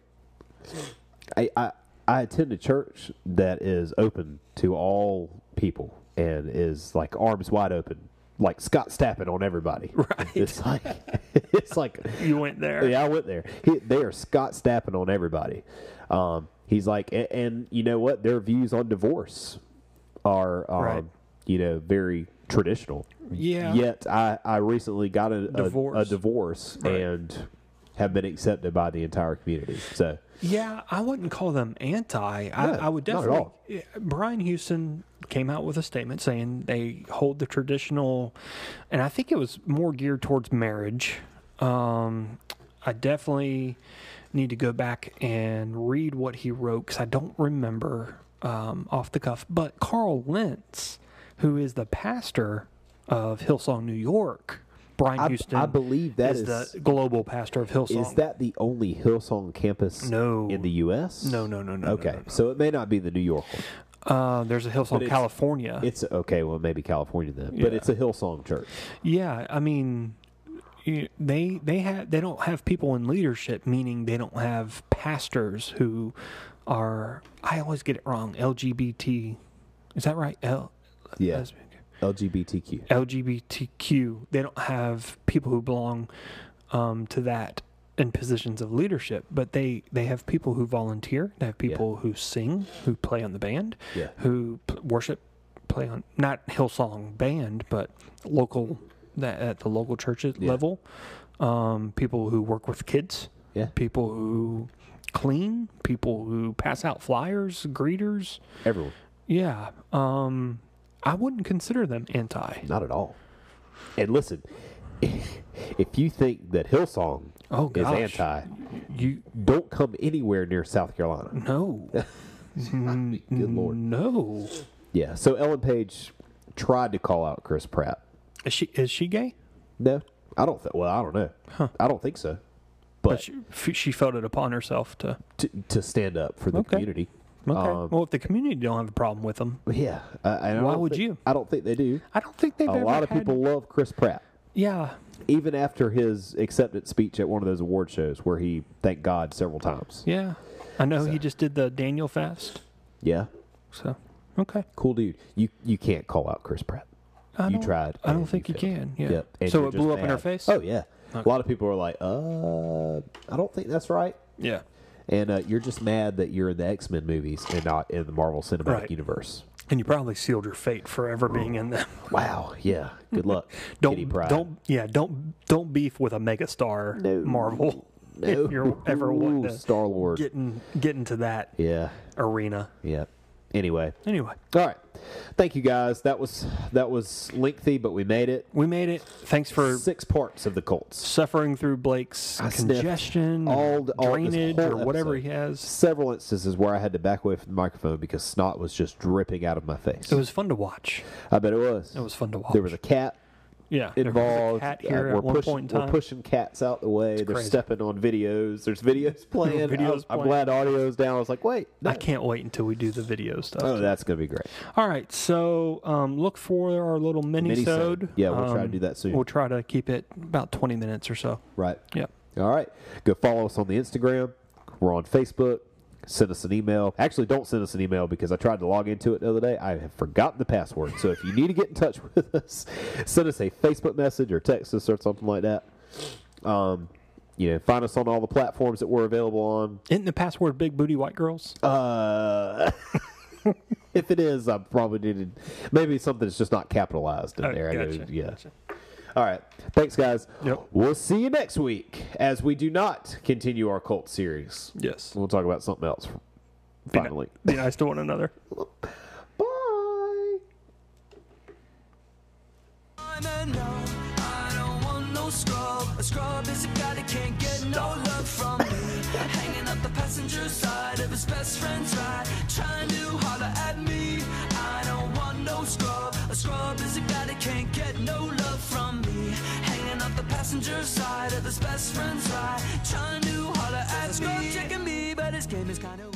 I I, I attend a church that is open to all people and is like arms wide open, like Scott Stappen on everybody. Right. It's like it's like You went there. yeah, I went there. He, they are Scott Stappen on everybody. Um, he's like, and, and you know what? Their views on divorce are, um, Right. you know, very traditional. Yeah. Yet I, I recently got a, a- a Divorce. divorce Right. and have been accepted by the entire community. So Yeah, I wouldn't call them anti. I, I would definitely. Brian Houston came out with a statement saying they hold the traditional, and I think it was more geared towards marriage. Um, I definitely need to go back and read what he wrote because I don't remember um, off the cuff. But Carl Lentz, who is the pastor of Hillsong, New York, Brian I, Houston, I believe that is, is the global pastor of Hillsong. is that the only Hillsong campus No. in the U.S.? No, no, no, no, no, Okay, no, no. so it may not be the New York one. Uh, there's a Hillsong, it's- California. It's okay. Well, maybe California then, but it's a Hillsong church. yeah, I mean, they they have they don't have people in leadership, meaning they don't have pastors who are. I always get it wrong. LGBT, is that right? L, Yeah, lesbian- LGBTQ. LGBTQ. They don't have people who belong um, to that in positions of leadership, but they they have people who volunteer. They have people who sing, who play on the band, Yeah. who p- worship, play on not Hillsong band, but local that at the local church Yeah. level. Um, people who work with kids, Yeah. people who clean, people who pass out flyers, greeters. Everyone. Yeah, um, I wouldn't consider them anti. Not at all. And listen, if you think that Hillsong Oh, is anti, You don't come anywhere near South Carolina. no, Good lord. no. Yeah. So Ellen Page tried to call out Chris Pratt. Is she is she gay? No, I don't. Th- well, I don't know. I don't think so. But But she, she felt it upon herself to. to, to stand up for the Okay. community. Okay. Um, well, if the community don't have a problem with them, Yeah. Uh, and I Why would think- you? I don't think they do. I don't think they've A lot of people love Chris Pratt. Yeah, Even after his acceptance speech at one of those award shows where he thanked God several times. yeah. I know he just did the Daniel fast. Yeah. So okay. Cool dude. You you can't call out Chris Pratt. I you tried. I don't think you failed. can. Yeah. Yep. And So it blew up in her face. Oh yeah. A lot of people are like, uh, I don't think that's right. Yeah. And uh, you're just mad that you're in the X Men movies and not in the Marvel Cinematic Right. Universe. And you probably sealed your fate forever being in them. Wow. Yeah. Good luck. Don't don't yeah don't don't beef with a megastar No. Marvel No. if you're ever to Star Lord. get in get into that Yeah. arena. Yeah. Anyway. Anyway, All right. Thank you guys. That was that was lengthy, but we made it. we made it. Thanks for Six parts of the Colts. suffering through Blake's I congestion, all all- drainage, or whatever episode. he has. Several instances where I had to back away from the microphone because snot was just dripping out of my face. It was fun to watch. I bet it was. It was fun to watch. There was a cat yeah there was a involved. cat Uh, we're at one pushing, point in We're pushing cats out the way. They're crazy. stepping on videos. There's videos playing. Videos I'm, I'm glad audio's down. I was like, wait, no. I can't wait until we do the video stuff. Oh, that's gonna be great. All right, so um, look for our little mini Mini-sode. Yeah, we'll try to do that soon. We'll try to keep it about twenty minutes or so. Right. Yep. All right. Go follow us on the Instagram. We're on Facebook. Send us an email. Actually, don't send us an email because I tried to log into it the other day. I have forgotten the password. So if you need to get in touch with us, send us a Facebook message or text us or something like that. Um, you know, find us on all the platforms that we're available on. Isn't the password "big booty white girls"? Uh, if it is, I probably needed maybe something that's just not capitalized in Oh, there. I gotcha, know- yeah. gotcha. All right. Thanks, guys. Yep. We'll see you next week as we do not continue our cult series. Yes. We'll talk about something else finally. Be, be nice to one another. passenger side of his best friend's ride, trying to holler at me. I don't want no scrub. A scrub is a guy that can't get no love passenger side of this best friend's ride. Trying to holler at me. Checking me, but his game is kind of.